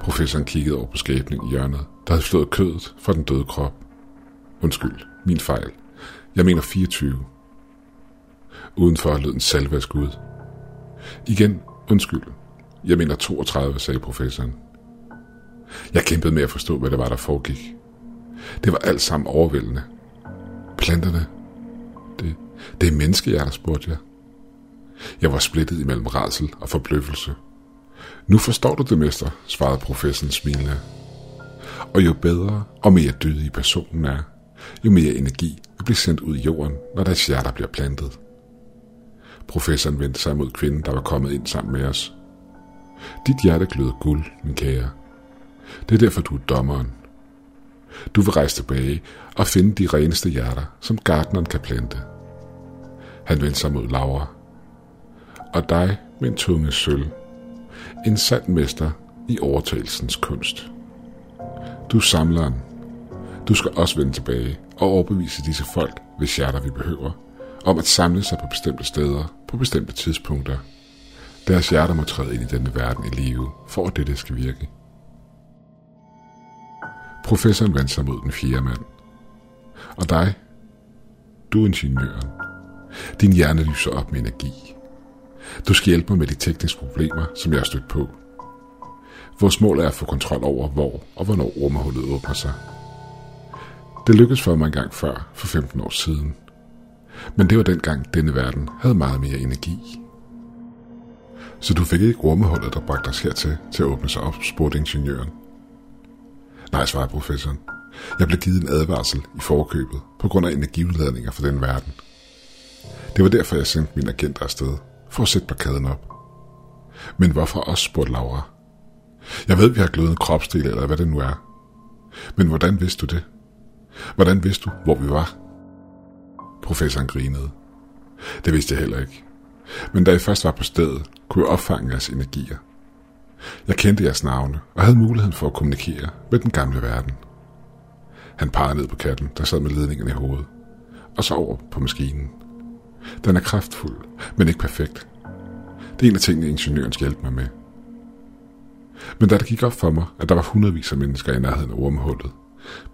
Professoren kiggede over på skæbningen i hjørnet, der havde slået kødet fra den døde krop. Undskyld, min fejl. Jeg mener 24. Udenfor lød en salve af skud. Igen, undskyld. Jeg mener 32, sagde professoren. Jeg kæmpede med at forstå, hvad det var, der foregik. Det var alt sammen overvældende. Planterne. Det, det er menneskehjerter, spurgte jeg. Jeg var splittet imellem rædsel og forbløffelse. Nu forstår du det, mester, svarede professoren smilende. Og jo bedre og mere dødig personen er, jo mere energi vil blive sendt ud i jorden, når deres hjerter bliver plantet. Professoren vendte sig mod kvinden, der var kommet ind sammen med os. Dit hjerte gløder guld, min kære. Det er derfor, du er dommeren. Du vil rejse tilbage og finde de reneste hjerter, som gartneren kan plante. Han vendte sig mod Laura. Og dig med en tunge sølv. En sand mester i overtagelsens kunst. Du er samleren. Du skal også vende tilbage og overbevise disse folk, hvis hjerter vi behøver, om at samle sig på bestemte steder på bestemte tidspunkter. Deres hjerter må træde ind i denne verden i live, for at dette skal virke. Professoren vendte sig mod den fjerde mand. Og dig? Du er ingeniøren. Din hjerne lyser op med energi. Du skal hjælpe mig med de tekniske problemer, som jeg har stødt på. Vores mål er at få kontrol over, hvor og hvornår rumhullet åbner sig. Det lykkedes for mig en gang før, for 15 år siden. Men det var dengang, denne verden havde meget mere energi. Så du fik ikke rummeholdet, der bragte os hertil, til at åbne sig op, spurgte ingeniøren. Nej, svarede professoren. Jeg blev givet en advarsel i forkøbet på grund af energiudladninger fra den verden. Det var derfor, jeg sendte min agent afsted, for at sætte parkaden op. Men hvorfor også, spurgte Laura. Jeg ved, vi har glødet en kropsdel, eller hvad det nu er. Men hvordan vidste du det? Hvordan vidste du, hvor vi var? Professoren grinede. Det vidste jeg heller ikke. Men da jeg først var på stedet, kunne jeg opfange jeres energier. Jeg kendte jeres navne og havde muligheden for at kommunikere med den gamle verden. Han pegede ned på katten, der sad med ledningen i hovedet, og så over på maskinen. Den er kraftfuld, men ikke perfekt. Det er en af tingene, ingeniøren skal hjælpe mig med. Men da det gik op for mig, at der var hundredvis af mennesker i nærheden af ormehullet,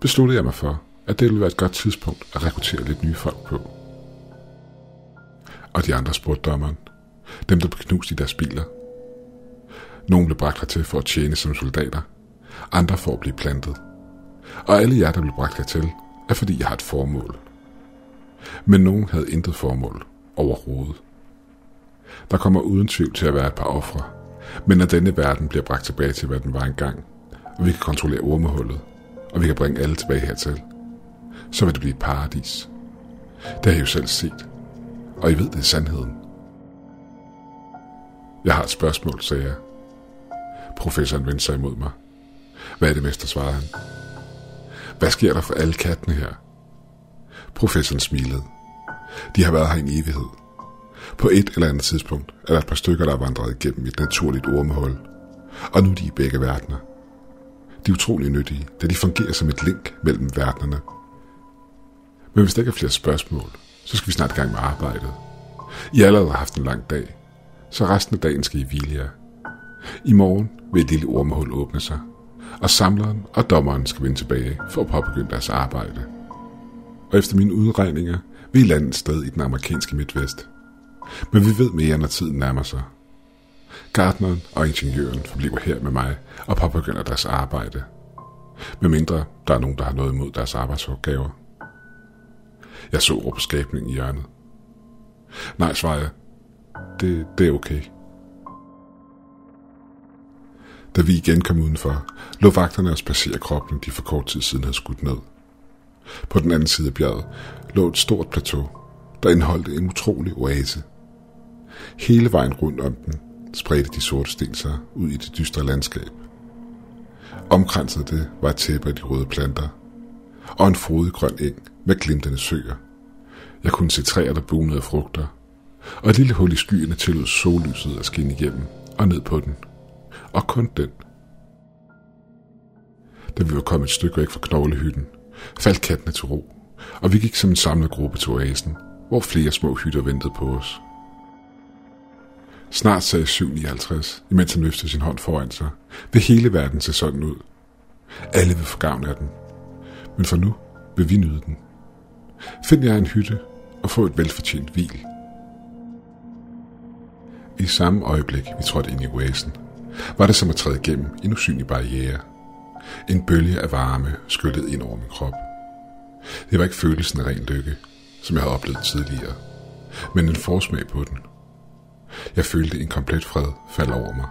besluttede jeg mig for, at det ville være et godt tidspunkt at rekruttere lidt nye folk på. Og de andre spurgte dommeren, dem der blev knust i deres biler. Nogle blev bragt hertil for at tjene som soldater, andre for at blive plantet. Og alle jer, der blev bragt hertil, er fordi jeg har et formål. Men nogen havde intet formål overhovedet. Der kommer uden tvivl til at være et par ofre, men når denne verden bliver bragt tilbage til, hvad den var engang, og vi kan kontrollere ormehullet, og vi kan bringe alle tilbage hertil, så vil det blive et paradis. Det har jeg jo selv set. Og I ved, det er sandheden. Jeg har et spørgsmål, sagde jeg. Professoren vendte sig imod mig. Hvad er det, mester, svarede han. Hvad sker der for alle kattene her? Professoren smilede. De har været her en evighed. På et eller andet tidspunkt er der et par stykker, der er vandret igennem et naturligt ormehul. Og nu er de i begge verdener. De er utrolig nyttige, da de fungerer som et link mellem verdenerne men hvis der ikke er flere spørgsmål, så skal vi snart i gang med arbejdet. I har allerede haft en lang dag, så resten af dagen skal I hvile jer. I morgen vil et lille ormehul åbne sig, og samleren og dommeren skal vende tilbage for at påbegynde deres arbejde. Og efter mine udregninger vil I lande et sted i den amerikanske midtvest. Men vi ved mere, når tiden nærmer sig. Gartneren og ingeniøren forbliver her med mig og påbegynder deres arbejde. Medmindre der er nogen, der har noget imod deres arbejdsopgaver. Jeg så over i hjørnet. Nej, svarede jeg. Det, det er okay. Da vi igen kom udenfor, lå vagterne og spacerede kroppen, de for kort tid siden havde skudt ned. På den anden side af bjerget lå et stort plateau, der indeholdte en utrolig oase. Hele vejen rundt om den spredte de sorte sten sig ud i det dystre landskab. Omkranset det var et tæppe af de røde planter, og en frodig grøn eng med glimtende søer. Jeg kunne se træer, der bunede af frugter, og et lille hul i skyerne tillod sollyset at skinne igennem og ned på den. Og kun den. Da vi var kommet et stykke væk fra knoglehytten, faldt kattene til ro, og vi gik som en samlet gruppe til oasen, hvor flere små hytter ventede på os. Snart sagde 759, imens han løftede sin hånd foran sig, vil hele verden se sådan ud. Alle vil få gavn af den. Men for nu vil vi nyde den. Find jer en hytte og få et velfortjent hvil. I samme øjeblik, vi trådte ind i oasen, var det som at træde igennem en usynlig barriere. En bølge af varme skyllede ind over min krop. Det var ikke følelsen af ren lykke, som jeg havde oplevet tidligere, men en forsmag på den. Jeg følte en komplet fred falde over mig.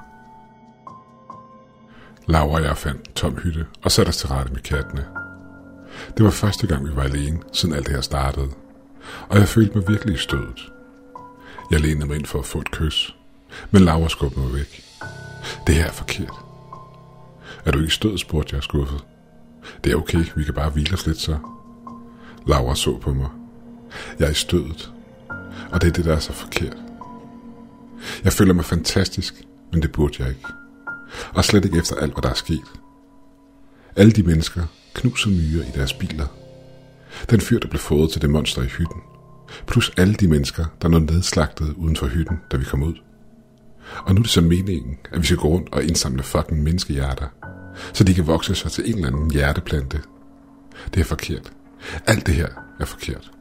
Laura og jeg fandt en tom hytte og satte os til rette med kattene. Det var første gang, vi var alene, siden alt det her startede, og jeg følte mig virkelig i stødet. Jeg lænede mig ind for at få et kys, men Laura skubbede mig væk. Det her er forkert. Er du ikke stød, spurgte jeg skuffet. Det er okay, vi kan bare hvile os lidt så. Laura så på mig. Jeg er i stødet, og det er det, der er så forkert. Jeg føler mig fantastisk, men det burde jeg ikke. Og slet ikke efter alt, hvad der er sket. Alle de mennesker knuser myrer i deres biler. Den fyr, der blev fået til det monster i hytten. Plus alle de mennesker, der nåede nedslagtet uden for hytten, da vi kom ud. Og nu er det så meningen, at vi skal gå rundt og indsamle fucking menneskehjerter, så de kan vokse sig til en eller anden hjerteplante. Det er forkert. Alt det her er forkert.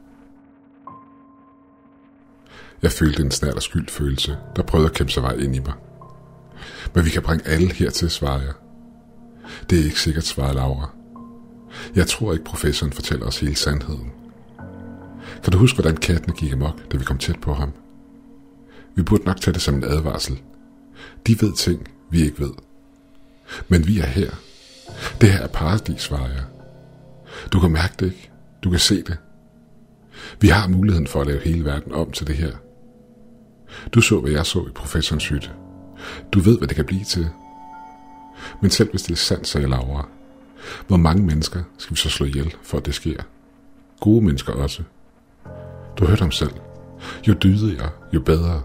Jeg følte en snært skyldfølelse, der prøvede at kæmpe sig vej ind i mig. Men vi kan bringe alle hertil, svarer jeg. Det er ikke sikkert, svarer Laura. Jeg tror ikke, professoren fortæller os hele sandheden. Kan du huske, hvordan kattene gik amok, da vi kom tæt på ham? Vi burde nok tage det som en advarsel. De ved ting, vi ikke ved. Men vi er her. Det her er paradis, svarer jeg. Du kan mærke det ikke. Du kan se det. Vi har muligheden for at lave hele verden om til det her. Du så, hvad jeg så i professorens hytte. Du ved, hvad det kan blive til. Men selv hvis det er sandt, sagde Laura, hvor mange mennesker skal vi så slå ihjel, for at det sker? Gode mennesker også. Du hørte ham selv. Jo dydigere, jo bedre.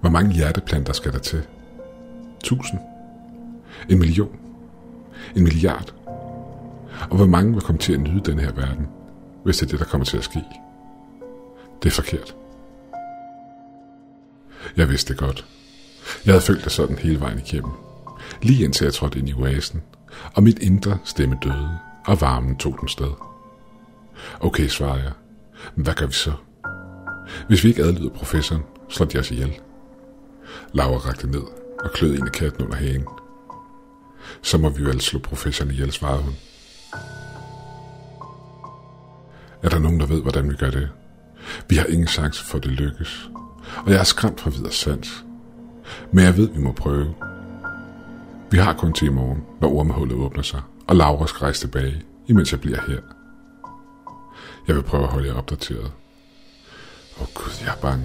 Hvor mange hjerteplanter skal der til? Tusind? En million? En milliard? Og hvor mange vil komme til at nyde den her verden, hvis det er det, der kommer til at ske? Det er forkert. Jeg vidste det godt. Jeg havde følt det sådan hele vejen igennem. Lige indtil jeg trådte ind i oasen, og mit indre stemme døde, og varmen tog den sted. Okay, svarede jeg. Men hvad gør vi så? Hvis vi ikke adlyder professoren, slår de os ihjel. Laura rakte ned og klød en af katten under hagen. Så må vi vel altså slå professoren ihjel, svarede hun. Er der nogen, der ved, hvordan vi gør det? Vi har ingen chance for, at det lykkes og jeg er skræmt fra videre sans. Men jeg ved, vi må prøve. Vi har kun til i morgen, når ormehullet åbner sig, og Laura skal rejse tilbage, imens jeg bliver her. Jeg vil prøve at holde jer opdateret. Åh oh, gud, jeg er bange.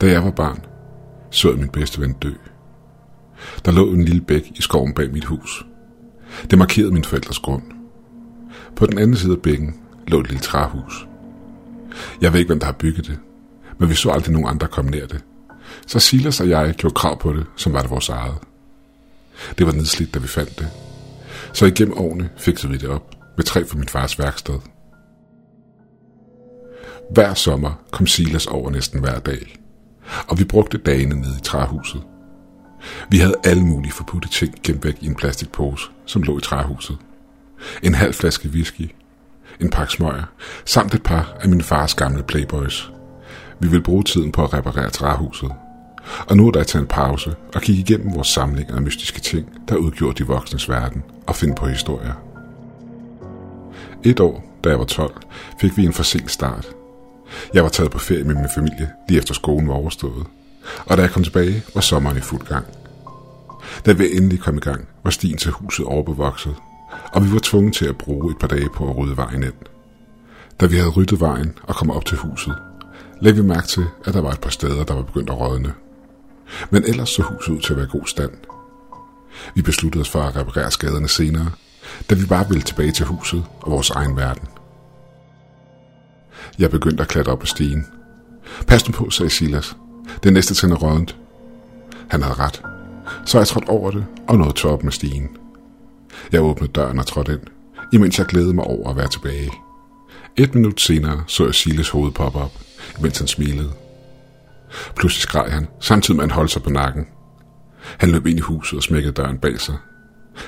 Da jeg var barn, så jeg min bedste ven dø. Der lå en lille bæk i skoven bag mit hus. Det markerede min forældres grund. På den anden side af bækken lå et lille træhus. Jeg ved ikke, hvem der har bygget det, men vi så aldrig nogen andre komme nær det. Så Silas og jeg gjorde krav på det, som var det vores eget. Det var nedslidt, da vi fandt det. Så igennem årene fik vi det op, med træ fra min fars værksted. Hver sommer kom Silas over næsten hver dag, og vi brugte dagene nede i træhuset. Vi havde alle mulige forbudte ting gemt væk i en plastikpose, som lå i træhuset. En halv flaske whisky, en pakke smøger, samt et par af min fars gamle playboys. Vi ville bruge tiden på at reparere træhuset. Og nu er der taget en pause og kigge igennem vores samling af mystiske ting, der udgjorde de voksnes verden, og finde på historier. Et år, da jeg var 12, fik vi en forsinket start. Jeg var taget på ferie med min familie, lige efter skolen var overstået. Og da jeg kom tilbage, var sommeren i fuld gang. Da vi endelig kom i gang, var stien til huset overbevokset, og vi var tvunget til at bruge et par dage på at rydde vejen ind. Da vi havde ryddet vejen og kom op til huset, lagde vi mærke til, at der var et par steder, der var begyndt at rådne. Men ellers så huset ud til at være i god stand. Vi besluttede os for at reparere skaderne senere, da vi bare ville tilbage til huset og vores egen verden. Jeg begyndte at klatre op ad stigen. Pas nu på, sagde Silas. Det næste trin er rådent. Han havde ret. Så jeg trådte over det og nåede toppen af stigen. Jeg åbnede døren og trådte ind, imens jeg glædede mig over at være tilbage. Et minut senere så jeg Silas hoved poppe op, imens han smilede. Pludselig skreg han, samtidig med at han holdt sig på nakken. Han løb ind i huset og smækkede døren bag sig.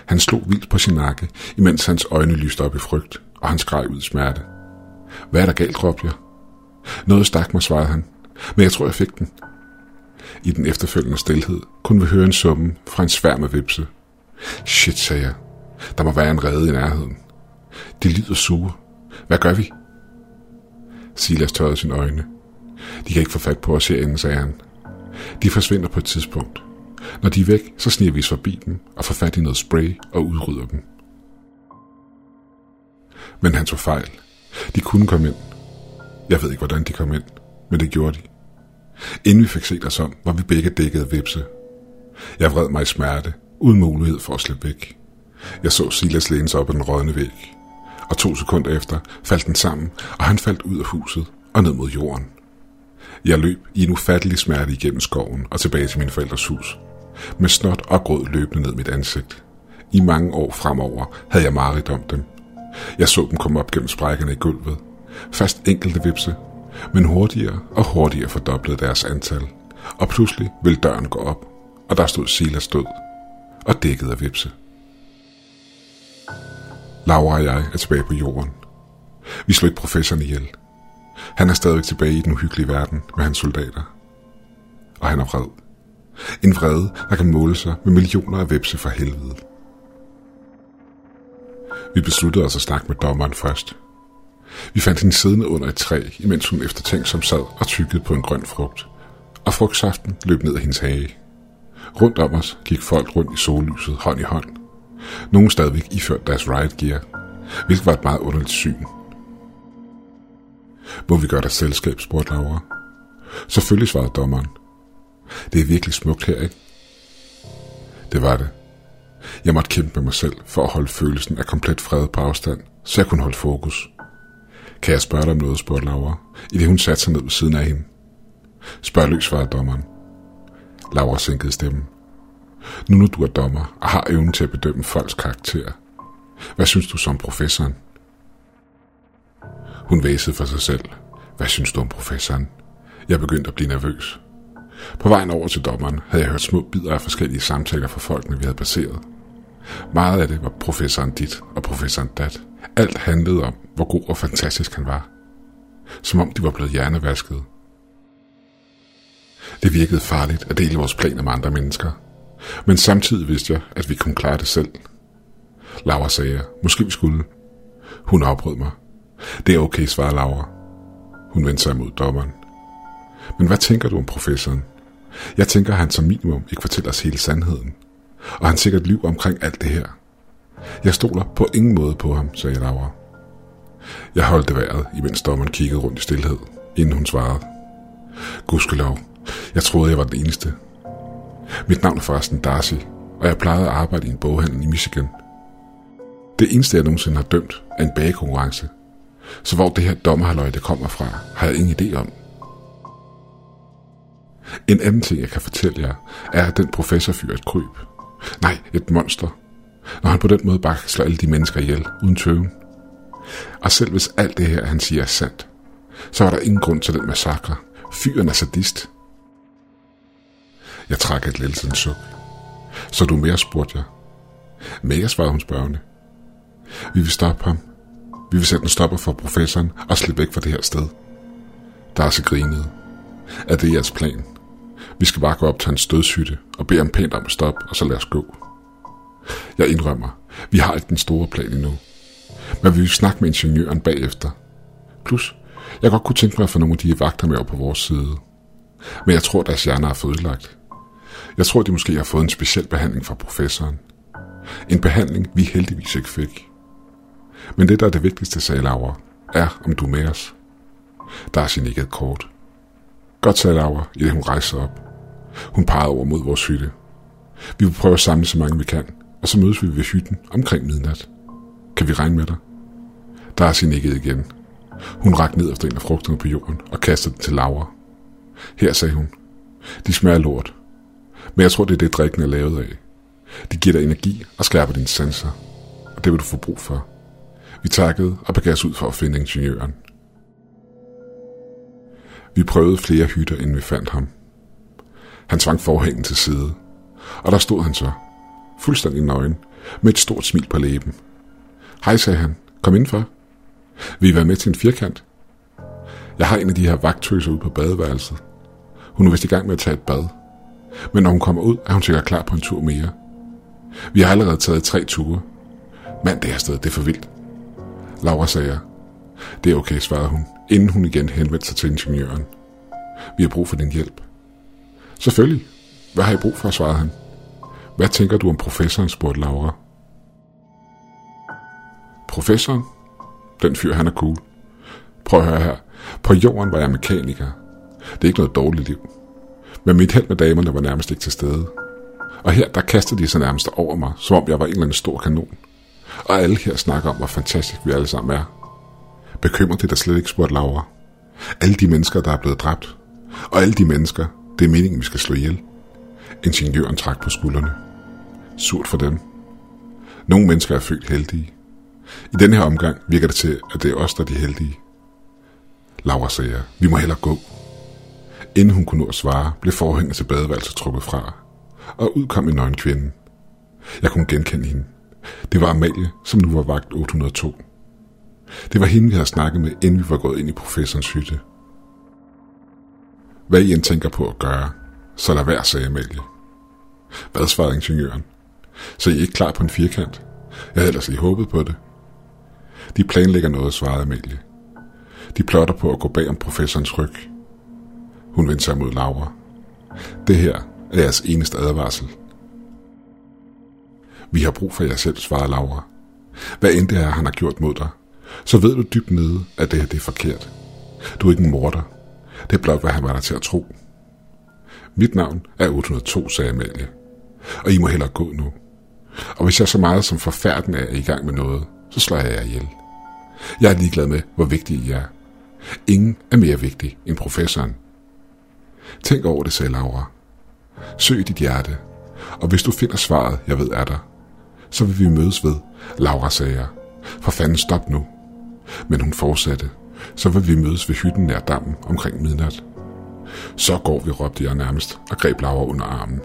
Han slog vildt på sin nakke, imens hans øjne lyste op i frygt, og han skreg ud i smerte. Hvad er der galt, råbte jeg. Noget stak mig, svarede han, men jeg tror, jeg fik den. I den efterfølgende stilhed kunne vi høre en summe fra en sværm af vipse. Shit, sagde jeg. Der må være en rede i nærheden. De lyder sure. Hvad gør vi? Silas tørrede sine øjne. De kan ikke få fat på os herinde, sagde han. De forsvinder på et tidspunkt. Når de er væk, så sniger vi os forbi dem og får fat i noget spray og udrydder dem. Men han tog fejl. De kunne komme ind. Jeg ved ikke, hvordan de kom ind, men det gjorde de. Inden vi fik set os om, var vi begge dækket af vipse. Jeg vred mig i smerte, uden mulighed for at slippe væk. Jeg så Silas læne sig op ad den rådne væg, og to sekunder efter faldt den sammen, og han faldt ud af huset og ned mod jorden. Jeg løb i en ufattelig smerte igennem skoven og tilbage til min forældres hus. Med snot og gråd løbende ned mit ansigt. I mange år fremover havde jeg mareridt om dem. Jeg så dem komme op gennem sprækkerne i gulvet. Fast enkelte vipse, men hurtigere og hurtigere fordoblede deres antal. Og pludselig ville døren gå op, og der stod Silas død og dækket af vipse. Laura og jeg er tilbage på jorden. Vi slog ikke professoren ihjel. Han er stadig tilbage i den uhyggelige verden med hans soldater. Og han er vred. En vrede, der kan måle sig med millioner af vepse fra helvede. Vi besluttede os at snakke med dommeren først. Vi fandt hende siddende under et træ, imens hun eftertænksom sad og tykkede på en grøn frugt. Og frugtsaften løb ned ad hendes hage. Rundt om os gik folk rundt i sollyset hånd i hånd. Nogle stadigvæk iført deres riot gear, hvilket var et meget underligt syn. Må vi gøre dig selskab, spurgte Laura. Selvfølgelig svarede dommeren. Det er virkelig smukt her, ikke? Det var det. Jeg måtte kæmpe med mig selv for at holde følelsen af komplet fred på afstand, så jeg kunne holde fokus. Kan jeg spørge dig om noget, spurgte Laura, i det hun satte sig ned ved siden af hende. Spørg løs, svarede dommeren. Laura sænkede stemmen. Nu når du er dommer og har evnen til at bedømme folks karakter, hvad synes du som professoren? Hun væsede for sig selv. Hvad synes du om professoren? Jeg begyndte at blive nervøs. På vejen over til dommeren havde jeg hørt små bidder af forskellige samtaler fra folkene, vi havde passeret. Meget af det var professoren dit og professoren dat. Alt handlede om, hvor god og fantastisk han var. Som om de var blevet hjernevasket. Det virkede farligt at dele vores planer med andre mennesker. Men samtidig vidste jeg, at vi kunne klare det selv. Laura sagde, måske vi skulle. Hun afbrød mig. Det er okay, svarede Laura. Hun vendte sig mod dommeren. Men hvad tænker du om professoren? Jeg tænker, at han som minimum ikke fortæller os hele sandheden. Og han sikkert liv omkring alt det her. Jeg stoler på ingen måde på ham, sagde Laura. Jeg holdt vejret, imens dommeren kiggede rundt i stillhed, inden hun svarede. Gudskelov, jeg troede, jeg var den eneste. Mit navn er forresten Darcy, og jeg plejede at arbejde i en boghandel i Michigan. Det eneste, jeg nogensinde har dømt, er en bagekonkurrence. Så hvor det her dommerhaløj, det kommer fra, har jeg ingen idé om. En anden ting, jeg kan fortælle jer, er, at den professor fyrer et kryb. Nej, et monster. Når han på den måde bare slår alle de mennesker ihjel, uden tøven. Og selv hvis alt det her, han siger, er sandt, så var der ingen grund til den massakre. Fyren er sadist. Jeg trak et lille suk. Så du mere, spurgte jeg. Mere, svarede hun spørgende. Vi vil stoppe ham. Vi vil sætte en stopper for professoren og slippe væk fra det her sted. Darcy grinede. Er det jeres plan? Vi skal bare gå op til hans dødshytte og bede ham pænt om at stoppe, og så lad os gå. Jeg indrømmer, vi har ikke den store plan endnu. Men vi vil snakke med ingeniøren bagefter. Plus, jeg godt kunne tænke mig at få nogle af de vagter med op på vores side. Men jeg tror, deres hjerner er fødelagt. Jeg tror, de måske har fået en speciel behandling fra professoren. En behandling, vi heldigvis ikke fik. Men det, der er det vigtigste, sagde Laura, er, om du er med os. Der er sin ikke et kort. Godt sagde Laura, i det hun rejser op. Hun pegede over mod vores hytte. Vi vil prøve at samle så mange vi kan, og så mødes vi ved hytten omkring midnat. Kan vi regne med dig? Darcy nikkede igen. Hun rakte ned efter en af frugterne på jorden og kastede den til Laura. Her, sagde hun. De smager lort. Men jeg tror, det er det, drikken er lavet af. De giver dig energi og skærper dine sanser. Og det vil du få brug for. Vi takkede og begav os ud for at finde ingeniøren. Vi prøvede flere hytter, inden vi fandt ham. Han tvang forhængen til side, og der stod han så, fuldstændig nøgen, med et stort smil på læben. Hej, sagde han. Kom indenfor. Vil I være med til en firkant? Jeg har en af de her vagtøser ude på badeværelset. Hun er vist i gang med at tage et bad. Men når hun kommer ud, er hun sikkert klar på en tur mere. Vi har allerede taget tre ture. Mand, det her sted, det er for vildt. Laura sagde jeg. Det er okay, svarede hun, inden hun igen henvendte sig til ingeniøren. Vi har brug for din hjælp. Selvfølgelig. Hvad har I brug for, svarede han. Hvad tænker du om professoren, spurgte Laura. Professoren? Den fyr, han er cool. Prøv at høre her. På jorden var jeg mekaniker. Det er ikke noget dårligt liv. Men mit held med damerne var nærmest ikke til stede. Og her, der kastede de sig nærmest over mig, som om jeg var en eller anden stor kanon. Og alle her snakker om, hvor fantastisk vi alle sammen er. Bekymrer det der slet ikke, spurgte Laura. Alle de mennesker, der er blevet dræbt. Og alle de mennesker, det er meningen, vi skal slå ihjel. Ingeniøren trak på skuldrene. Surt for dem. Nogle mennesker er født heldige. I denne her omgang virker det til, at det er os, der er de heldige. Laura sagde, vi må hellere gå. Inden hun kunne nå at svare, blev forhænget til badeværelset trukket fra, og ud kom en nøgen kvinde. Jeg kunne genkende hende. Det var Amalie, som nu var vagt 802. Det var hende, vi havde snakket med, inden vi var gået ind i professorens hytte. Hvad I end tænker på at gøre, så lad være, sagde Amalie. Hvad svarede ingeniøren? Så I er ikke klar på en firkant? Jeg havde ellers lige håbet på det. De planlægger noget, svarede Amalie. De plotter på at gå bag om professorens ryg. Hun vendte sig mod Laura. Det her er jeres eneste advarsel. Vi har brug for jer selv, svarede Laura. Hvad end det er, han har gjort mod dig, så ved du dybt nede, at det her det er forkert. Du er ikke en morder. Det er blot, hvad han var der til at tro. Mit navn er 802, sagde Amalie. Og I må hellere gå nu. Og hvis jeg så meget som forfærden er i gang med noget, så slår jeg jer ihjel. Jeg er ligeglad med, hvor vigtig I er. Ingen er mere vigtig end professoren. Tænk over det, sagde Laura. Søg dit hjerte, og hvis du finder svaret, jeg ved er der, så vil vi mødes ved, Laura sagde jeg. For fanden stop nu. Men hun fortsatte. Så vil vi mødes ved hytten nær dammen omkring midnat. Så går vi, råbte jeg nærmest, og greb Laura under armen.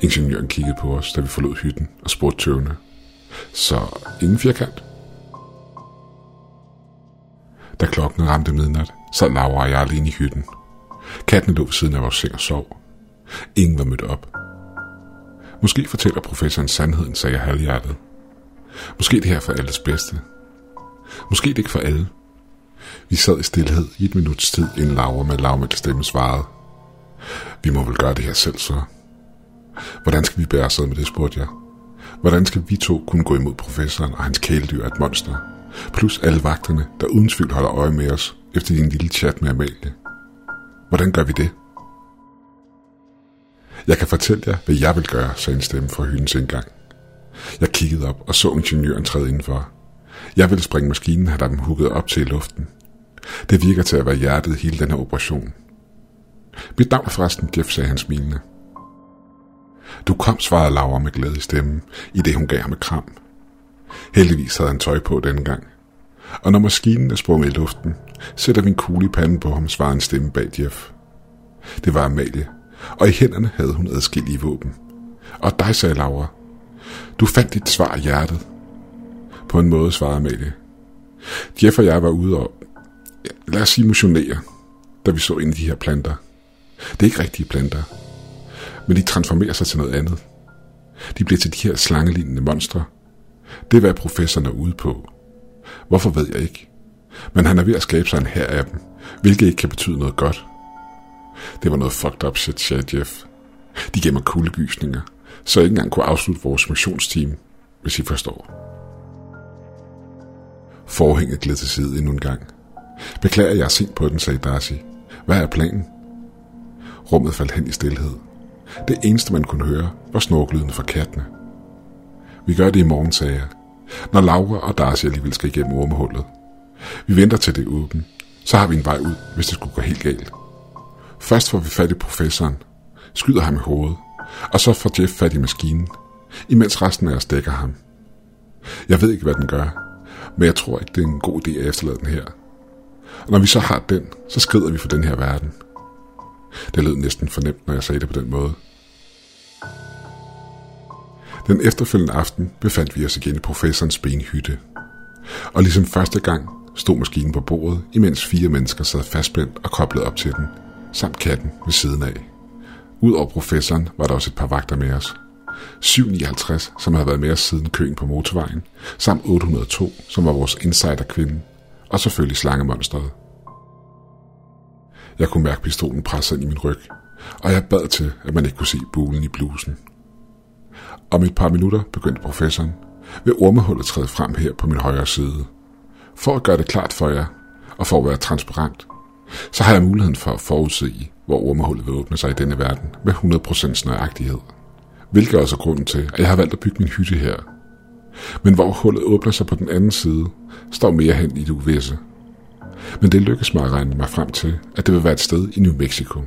Ingeniøren kiggede på os, da vi forlod hytten, og spurgte tøvende. Så ingen firkant? Da klokken ramte midnat, sad Laura og jeg alene i hytten. Katten lå ved siden af vores seng og sov. Ingen var mødt op. Måske fortæller professoren sandheden, sagde jeg halvhjertet. Måske det her for alles bedste. Måske det ikke for alle. Vi sad i stillhed i et minuts tid, inden Laura med lavmældt stemme svarede. Vi må vel gøre det her selv så. Hvordan skal vi bære os med det, spurgte jeg. Hvordan skal vi to kunne gå imod professoren og hans kæledyr et monster? Plus alle vagterne, der uden tvivl holder øje med os efter din lille chat med Amalie. Hvordan gør vi det? Jeg kan fortælle jer, hvad jeg vil gøre, sagde en stemme fra hyldens indgang. Jeg kiggede op og så ingeniøren træde indenfor. Jeg ville springe maskinen, have dem hugget op til luften. Det virker til at være hjertet hele den her operation. Mit navn er forresten Jeff, sagde han smilende. Du kom, svarede Laura med glæde i stemmen, i det hun gav ham et kram. Heldigvis havde han tøj på denne gang. Og når maskinen er sprunget i luften, sætter vi en kugle i panden på ham, svarede en stemme bag Jeff. Det var Amalie, og i hænderne havde hun adskillige våben. Og dig, sagde Laura. Du fandt dit svar i hjertet. På en måde, svarede Amalie. Jeff og jeg var ude og, lad os sige, motionere, da vi så ind i de her planter. Det er ikke rigtige planter, men de transformerer sig til noget andet. De bliver til de her slangelignende monstre. Det er, hvad professoren er ude på. Hvorfor ved jeg ikke. Men han er ved at skabe sig en her af dem, hvilket ikke kan betyde noget godt. Det var noget fucked up shit, sagde Jeff. De gav mig kuldegysninger, så jeg ikke engang kunne afslutte vores missionsteam, hvis I forstår. Forhænget gled til side endnu en gang. Beklager, jeg er sent på den, sagde Darcy. Hvad er planen? Rummet faldt hen i stillhed. Det eneste, man kunne høre, var snorklyden fra kattene. Vi gør det i morgen, sagde jeg, når Laura og Darcy alligevel skal igennem ormehullet. Vi venter til det er åbent, så har vi en vej ud, hvis det skulle gå helt galt. Først får vi fat i professoren, skyder ham i hovedet, og så får Jeff fat i maskinen, imens resten af os dækker ham. Jeg ved ikke, hvad den gør, men jeg tror ikke, det er en god idé at efterlade den her. Og når vi så har den, så skrider vi for den her verden. Det lød næsten fornemt, når jeg sagde det på den måde. Den efterfølgende aften befandt vi os igen i professorens benhytte. Og ligesom første gang stod maskinen på bordet, imens fire mennesker sad fastspændt og koblet op til den, samt katten ved siden af. Udover professoren var der også et par vagter med os. 759, som havde været med os siden køen på motorvejen, samt 802, som var vores insiderkvinde, og selvfølgelig slangemonstret. Jeg kunne mærke pistolen presse ind i min ryg, og jeg bad til, at man ikke kunne se bulen i blusen. Om et par minutter begyndte professoren, ved ormehullet træde frem her på min højre side. For at gøre det klart for jer, og for at være transparent, så har jeg muligheden for at forudse, hvor ormehullet vil åbne sig i denne verden med 100% nøjagtighed. Hvilket også er grunden til, at jeg har valgt at bygge min hytte her. Men hvor hullet åbner sig på den anden side, står mere hen i det uvisse. Men det lykkedes mig at regne mig frem til, at det vil være et sted i New Mexico.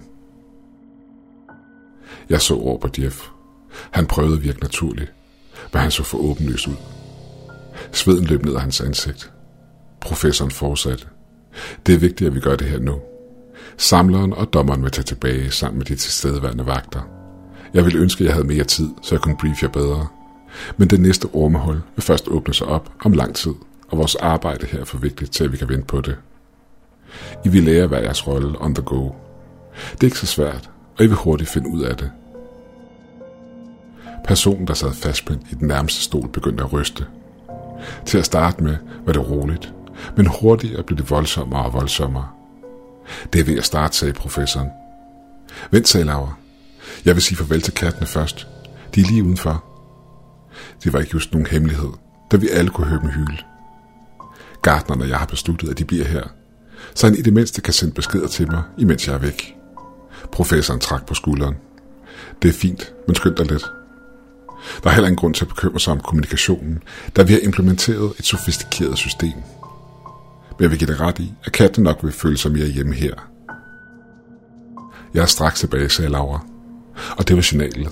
Jeg så over på Jeff. Han prøvede at virke naturligt, men han så for åbenløs ud. Sveden løb ned af hans ansigt. Professoren fortsatte. Det er vigtigt, at vi gør det her nu. Samleren og dommeren vil tage tilbage sammen med de tilstedeværende vagter. Jeg ville ønske, at jeg havde mere tid, så jeg kunne briefe jer bedre. Men det næste ormehul vil først åbne sig op om lang tid, og vores arbejde her er for vigtigt til, at vi kan vente på det. I vil lære hver jeres rolle on the go. Det er ikke så svært, og I vil hurtigt finde ud af det. Personen, der sad fastspændt i den nærmeste stol, begyndte at ryste. Til at starte med var det roligt, men hurtigere blev det voldsommere og voldsommere. Det er ved at starte, sagde professoren. Vent, sagde Laura. Jeg vil sige farvel til kattene først. De er lige udenfor. Det var ikke just nogen hemmelighed, da vi alle kunne høre dem hyle. Gardneren og jeg har besluttet, at de bliver her, så han i det mindste kan sende beskeder til mig, imens jeg er væk. Professoren trak på skulderen. Det er fint, men skynd dig lidt. Der er heller ingen grund til at bekymre sig om kommunikationen, da vi har implementeret et sofistikeret system. Men jeg vil give dig ret i, at katten nok vil føle sig mere hjemme her. Jeg er straks tilbage, sagde Laura. Og det var signalet.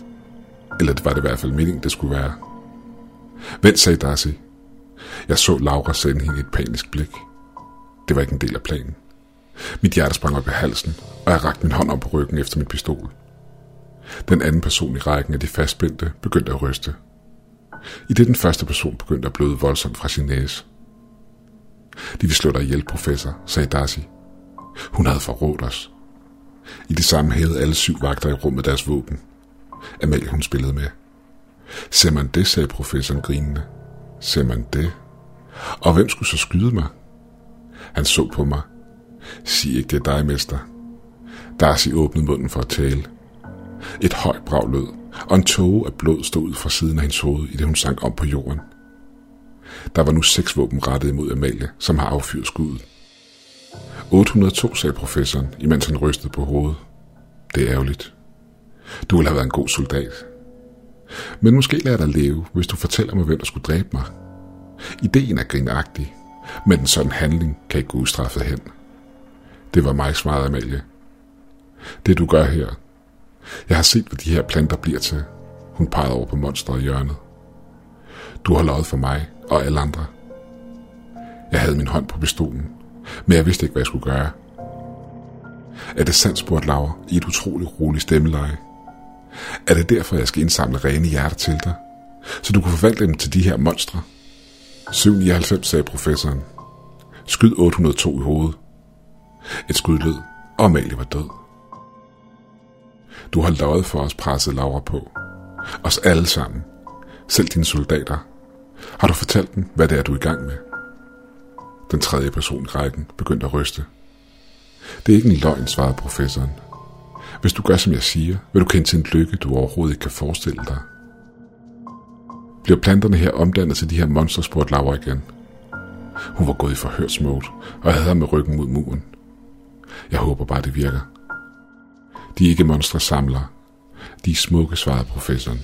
Eller det var det i hvert fald meningen, det skulle være. Vent, sagde Darcy. Jeg så Laura sende hende et panisk blik. Det var ikke en del af planen. Mit hjerte sprang op i halsen, og jeg rakte min hånd op på ryggen efter min pistol. Den anden person i rækken af de fastspændte begyndte at ryste. I det den første person begyndte at bløde voldsomt fra sin næse. De vil slå dig ihjel, professor, sagde Darcy. Hun havde forrådt os. I det samme hævede alle syv vagter i rummet deres våben. Amalie hun spillede med. Ser man det, sagde professoren grinende. Ser man det? Og hvem skulle så skyde mig? Han så på mig. Sig ikke, det er dig, mester. Darcy åbnede munden for at tale. Et højt brag lød, og en tåge af blod stod ud fra siden af hendes hoved, i det hun sank om på jorden. Der var nu seks våben rettet imod Amalie, som har affyret skuddet. 802, sagde professoren, imens han rystede på hovedet. Det er ærgerligt. Du ville have været en god soldat. Men måske lader dig leve, hvis du fortæller mig, hvem der skulle dræbe mig. Ideen er grinagtig, men en sådan handling kan ikke gå ustraffet hen. Det var mig smart, Amalie. Det du gør her. Jeg har set, hvad de her planter bliver til. Hun pegede over på monstret i hjørnet. Du har lovet for mig og alle andre. Jeg havde min hånd på pistolen, men jeg vidste ikke, hvad jeg skulle gøre. Er det sandt, spurgte Laura i et utroligt roligt stemmeleje. Er det derfor, jeg skal indsamle rene hjerter til dig, så du kan forvandle dem til de her monstre? 799, sagde professoren. Skyd 802 i hovedet. Et skud lød, og Amalie var død. Du har løjet for os, pressede Laura på. Os alle sammen. Selv dine soldater. Har du fortalt dem, hvad det er, du er i gang med? Den tredje person i rækken begyndte at ryste. Det er ikke en løgn, svarede professoren. Hvis du gør, som jeg siger, vil du kende til en lykke, du overhovedet ikke kan forestille dig. Bliver planterne her omdannet til de her monstre, spurgte Laura igen. Hun var gået i forhørsmode og havde ham med ryggen mod muren. Jeg håber bare, det virker. De er ikke monstre samlere. De er smukke, svarede professoren.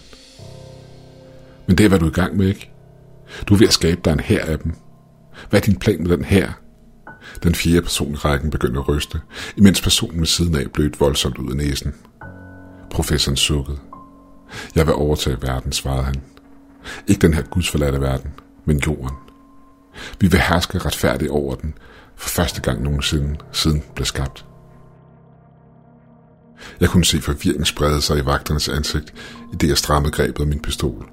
Men det er, hvad du er i gang med, ikke? Du er ved at skabe dig en her af dem. Hvad er din plan med den her? Den fjerde person i rækken begyndte at ryste, imens personen ved siden af blødt voldsomt ud af næsen. Professoren sukkede. Jeg vil overtage verden, svarede han. Ikke den her gudsforladte verden, men jorden. Vi vil herske retfærdigt over den, for første gang nogensinde, siden blev skabt. Jeg kunne se forvirring sprede sig i vagternes ansigt, i det jeg strammede grebet af min pistol.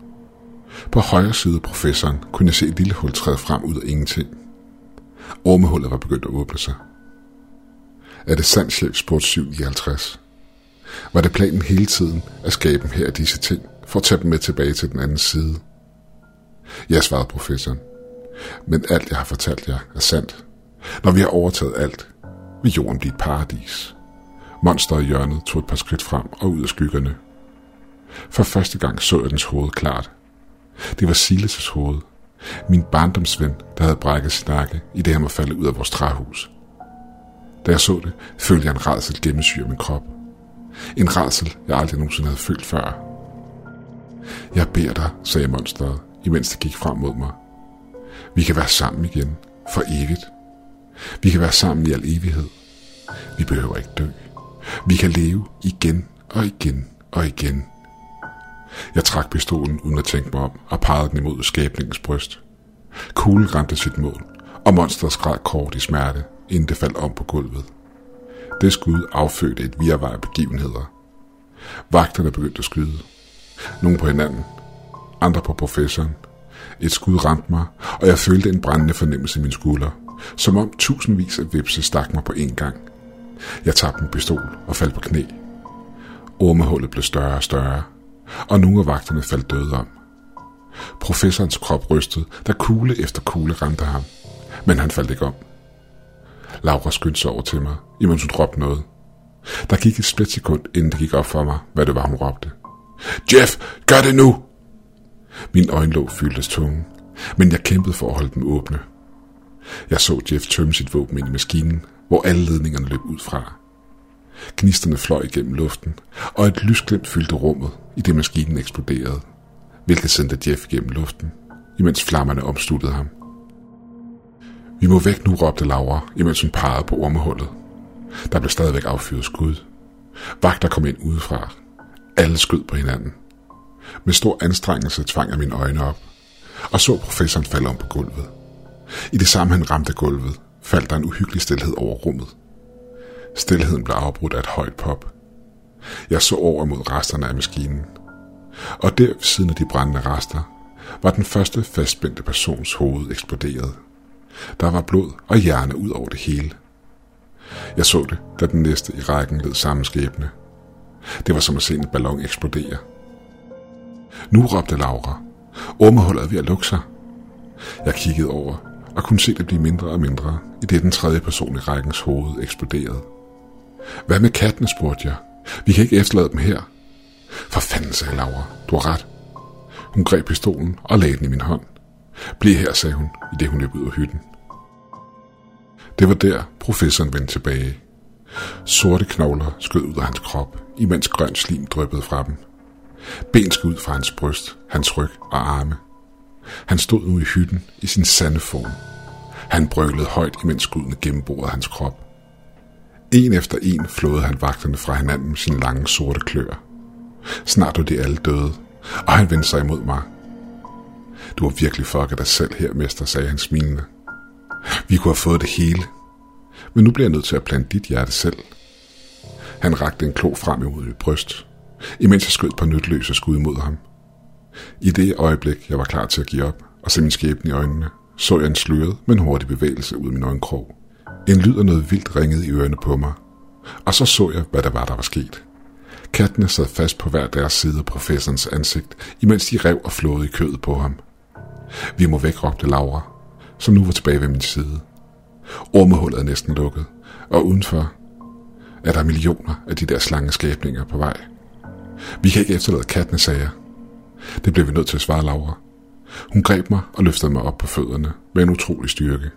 På højre side af professoren kunne jeg se et lille hul træde frem ud af ingenting. Ormehullet var begyndt at åbne sig. Er det sandt, chef spurgte 759? Var det planen hele tiden at skabe dem her disse ting, for at tage dem med tilbage til den anden side? Jeg svarede professoren. Men alt, jeg har fortalt jer, er sandt. Når vi har overtaget alt, vil jorden blive et paradis. Monster i hjørnet tog et par skridt frem og ud af skyggerne. For første gang så jeg dens hoved klart. Det var Silas' hoved. Min barndomsven, der havde brækket sin nakke, i det han var faldet ud af vores træhus. Da jeg så det, følte jeg en rædsel gennemsyre min krop. En rædsel, jeg aldrig nogensinde havde følt før. Jeg beder dig, sagde monsteret, imens det gik frem mod mig. Vi kan være sammen igen, for evigt. Vi kan være sammen i al evighed. Vi behøver ikke dø. Vi kan leve igen og igen og igen. Jeg trak pistolen uden at tænke mig om og pegede den imod skæbningens bryst. Kuglen ramte sit mål, og monsteret skreg kort i smerte, inden det faldt om på gulvet. Det skud affødte et virvar af begivenheder. Vagterne begyndte at skyde. Nogle på hinanden, andre på professoren. Et skud ramte mig, og jeg følte en brændende fornemmelse i min skulder, som om tusindvis af vipse stak mig på én gang. Jeg tabte min pistol og faldt på knæ. Ormehullet blev større og større, og nogle af vagterne faldt døde om. Professorens krop rystede, da kugle efter kugle ramte ham, men han faldt ikke om. Laura skyndte sig over til mig, imens hun råbte noget. Der gik et splitsekund, inden det gik op for mig, hvad det var, hun råbte. Jeff, gør det nu! Min øjenlåg fyldtes tunge, men jeg kæmpede for at holde dem åbne. Jeg så Jeff tømme sit våben ind i maskinen, hvor alle ledningerne løb ud fra. Gnisterne fløj igennem luften, og et lysglimt fyldte rummet, i det maskinen eksploderede, hvilket sendte Jeff igennem luften, imens flammerne omsluttede ham. Vi må væk nu, råbte Laura, imens hun pegede på ormehullet. Der blev stadigvæk affyret skud. Vagter kom ind udefra. Alle skød på hinanden. Med stor anstrengelse tvang jeg mine øjne op, og så professoren falde om på gulvet. I det samme han ramte gulvet, faldt der en uhyggelig stillhed over rummet. Stilheden blev afbrudt af et højt pop. Jeg så over mod resterne af maskinen. Og der ved siden af de brændende rester, var den første fastspændte persons hoved eksploderet. Der var blod og hjerne ud over det hele. Jeg så det, da den næste i rækken led samme skæbne. Det var som at se en ballon eksplodere. Nu råbte Laura. Ormehullet er ved at lukke sig. Jeg kiggede over og kunne se det blive mindre og mindre, i det den tredje person i rækkens hoved eksploderede. Hvad med kattene, spurgte jeg. Vi kan ikke efterlade dem her. For fanden, sagde Laura. Du har ret. Hun greb pistolen og lagde den i min hånd. Bliv her, sagde hun, i det hun løb ud af hytten. Det var der, professoren vendte tilbage. Sorte knogler skød ud af hans krop, imens grøn slim dryppede fra dem. Ben skød ud fra hans bryst, hans ryg og arme. Han stod nu i hytten i sin sande form. Han brølede højt, imens skuddene gennemborede hans krop. En efter en flåede han vagterne fra hinanden med sine lange sorte klør. Snart var de alle døde, og han vendte sig imod mig. Du har virkelig fucket dig selv her, mester, sagde han smilende. Vi kunne have fået det hele. Men nu bliver jeg nødt til at plante dit hjerte selv. Han rakte en klo frem imod mit bryst, imens jeg skød på nytløse skud mod ham. I det øjeblik, jeg var klar til at give op og se min skæbne i øjnene, så jeg en sløret, men hurtig bevægelse ud af min øjenkrog. En lyd af noget vildt ringede i ørerne på mig, og så så jeg, hvad der var, der var sket. Kattene sad fast på hver deres side af professorens ansigt, imens de rev og flåede i kødet på ham. Vi må væk, råbte Laura, som nu var tilbage ved min side. Ormehullet er næsten lukket, og udenfor er der millioner af de der slangeskabninger på vej. Vi kan ikke efterlade kattene, sagde jeg. Det blev vi nødt til at svare Laura. Hun greb mig og løftede mig op på fødderne med en utrolig styrke.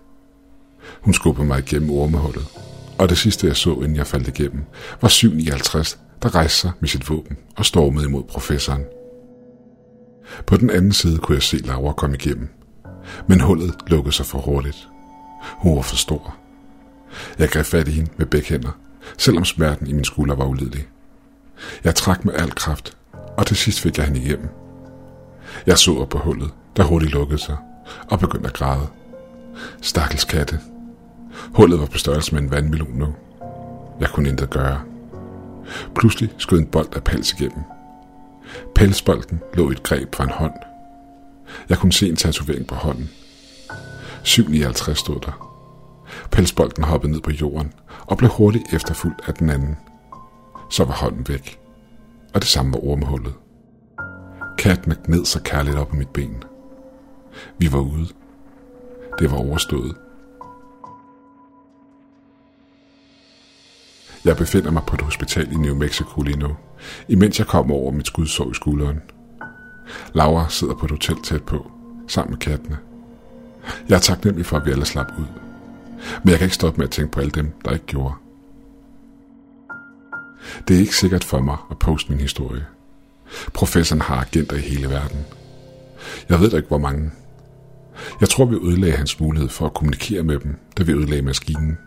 Hun skubbede mig igennem ormehullet, og det sidste jeg så, inden jeg faldt igennem, var 759, der rejste sig med sit våben og stormede imod professoren. På den anden side kunne jeg se Laura komme igennem, men hullet lukkede sig for hurtigt. Hun var for stor. Jeg greb fat i hende med begge hænder, selvom smerten i min skulder var ulidelig. Jeg trak med al kraft, og til sidst fik jeg hende igennem. Jeg så op på hullet, der hurtigt lukkede sig, og begyndte at græde. Stakkels katte. Hullet var på størrelse med en vandmelon nu. Jeg kunne intet gøre. Pludselig skød en bold af pels igennem. Pelsbolden lå i et greb fra en hånd. Jeg kunne se en tatovering på hånden. 759 stod der. Pelsbolden hoppede ned på jorden og blev hurtigt efterfulgt af den anden. Så var hånden væk. Og det samme var ormehullet. Katten gned sig kærligt op på mit ben. Vi var ude. Det var overstået. Jeg befinder mig på et hospital i New Mexico lige nu, imens jeg kommer over mit skudsår i skulderen. Laura sidder på et hotel tæt på, sammen med kattene. Jeg er taknemmelig for, at vi alle slap ud. Men jeg kan ikke stoppe med at tænke på alle dem, der ikke gjorde. Det er ikke sikkert for mig at poste min historie. Professoren har agenter i hele verden. Jeg ved da ikke, hvor mange. Jeg tror, vi ødelagde hans mulighed for at kommunikere med dem, da vi ødelagde maskinen.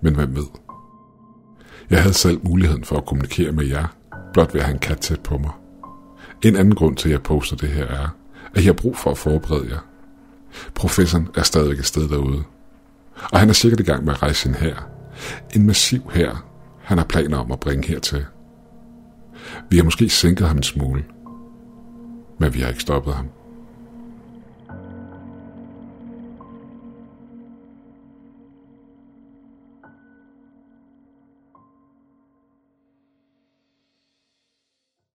Men hvem ved? Jeg havde selv muligheden for at kommunikere med jer, blot ved at have en kat tæt på mig. En anden grund til, at jeg poster det her er, at jeg har brug for at forberede jer. Professoren er stadig et sted derude. Og han er sikkert i gang med at rejse sin her. En massiv her, han har planer om at bringe hertil. Vi har måske sænket ham en smule, men vi har ikke stoppet ham.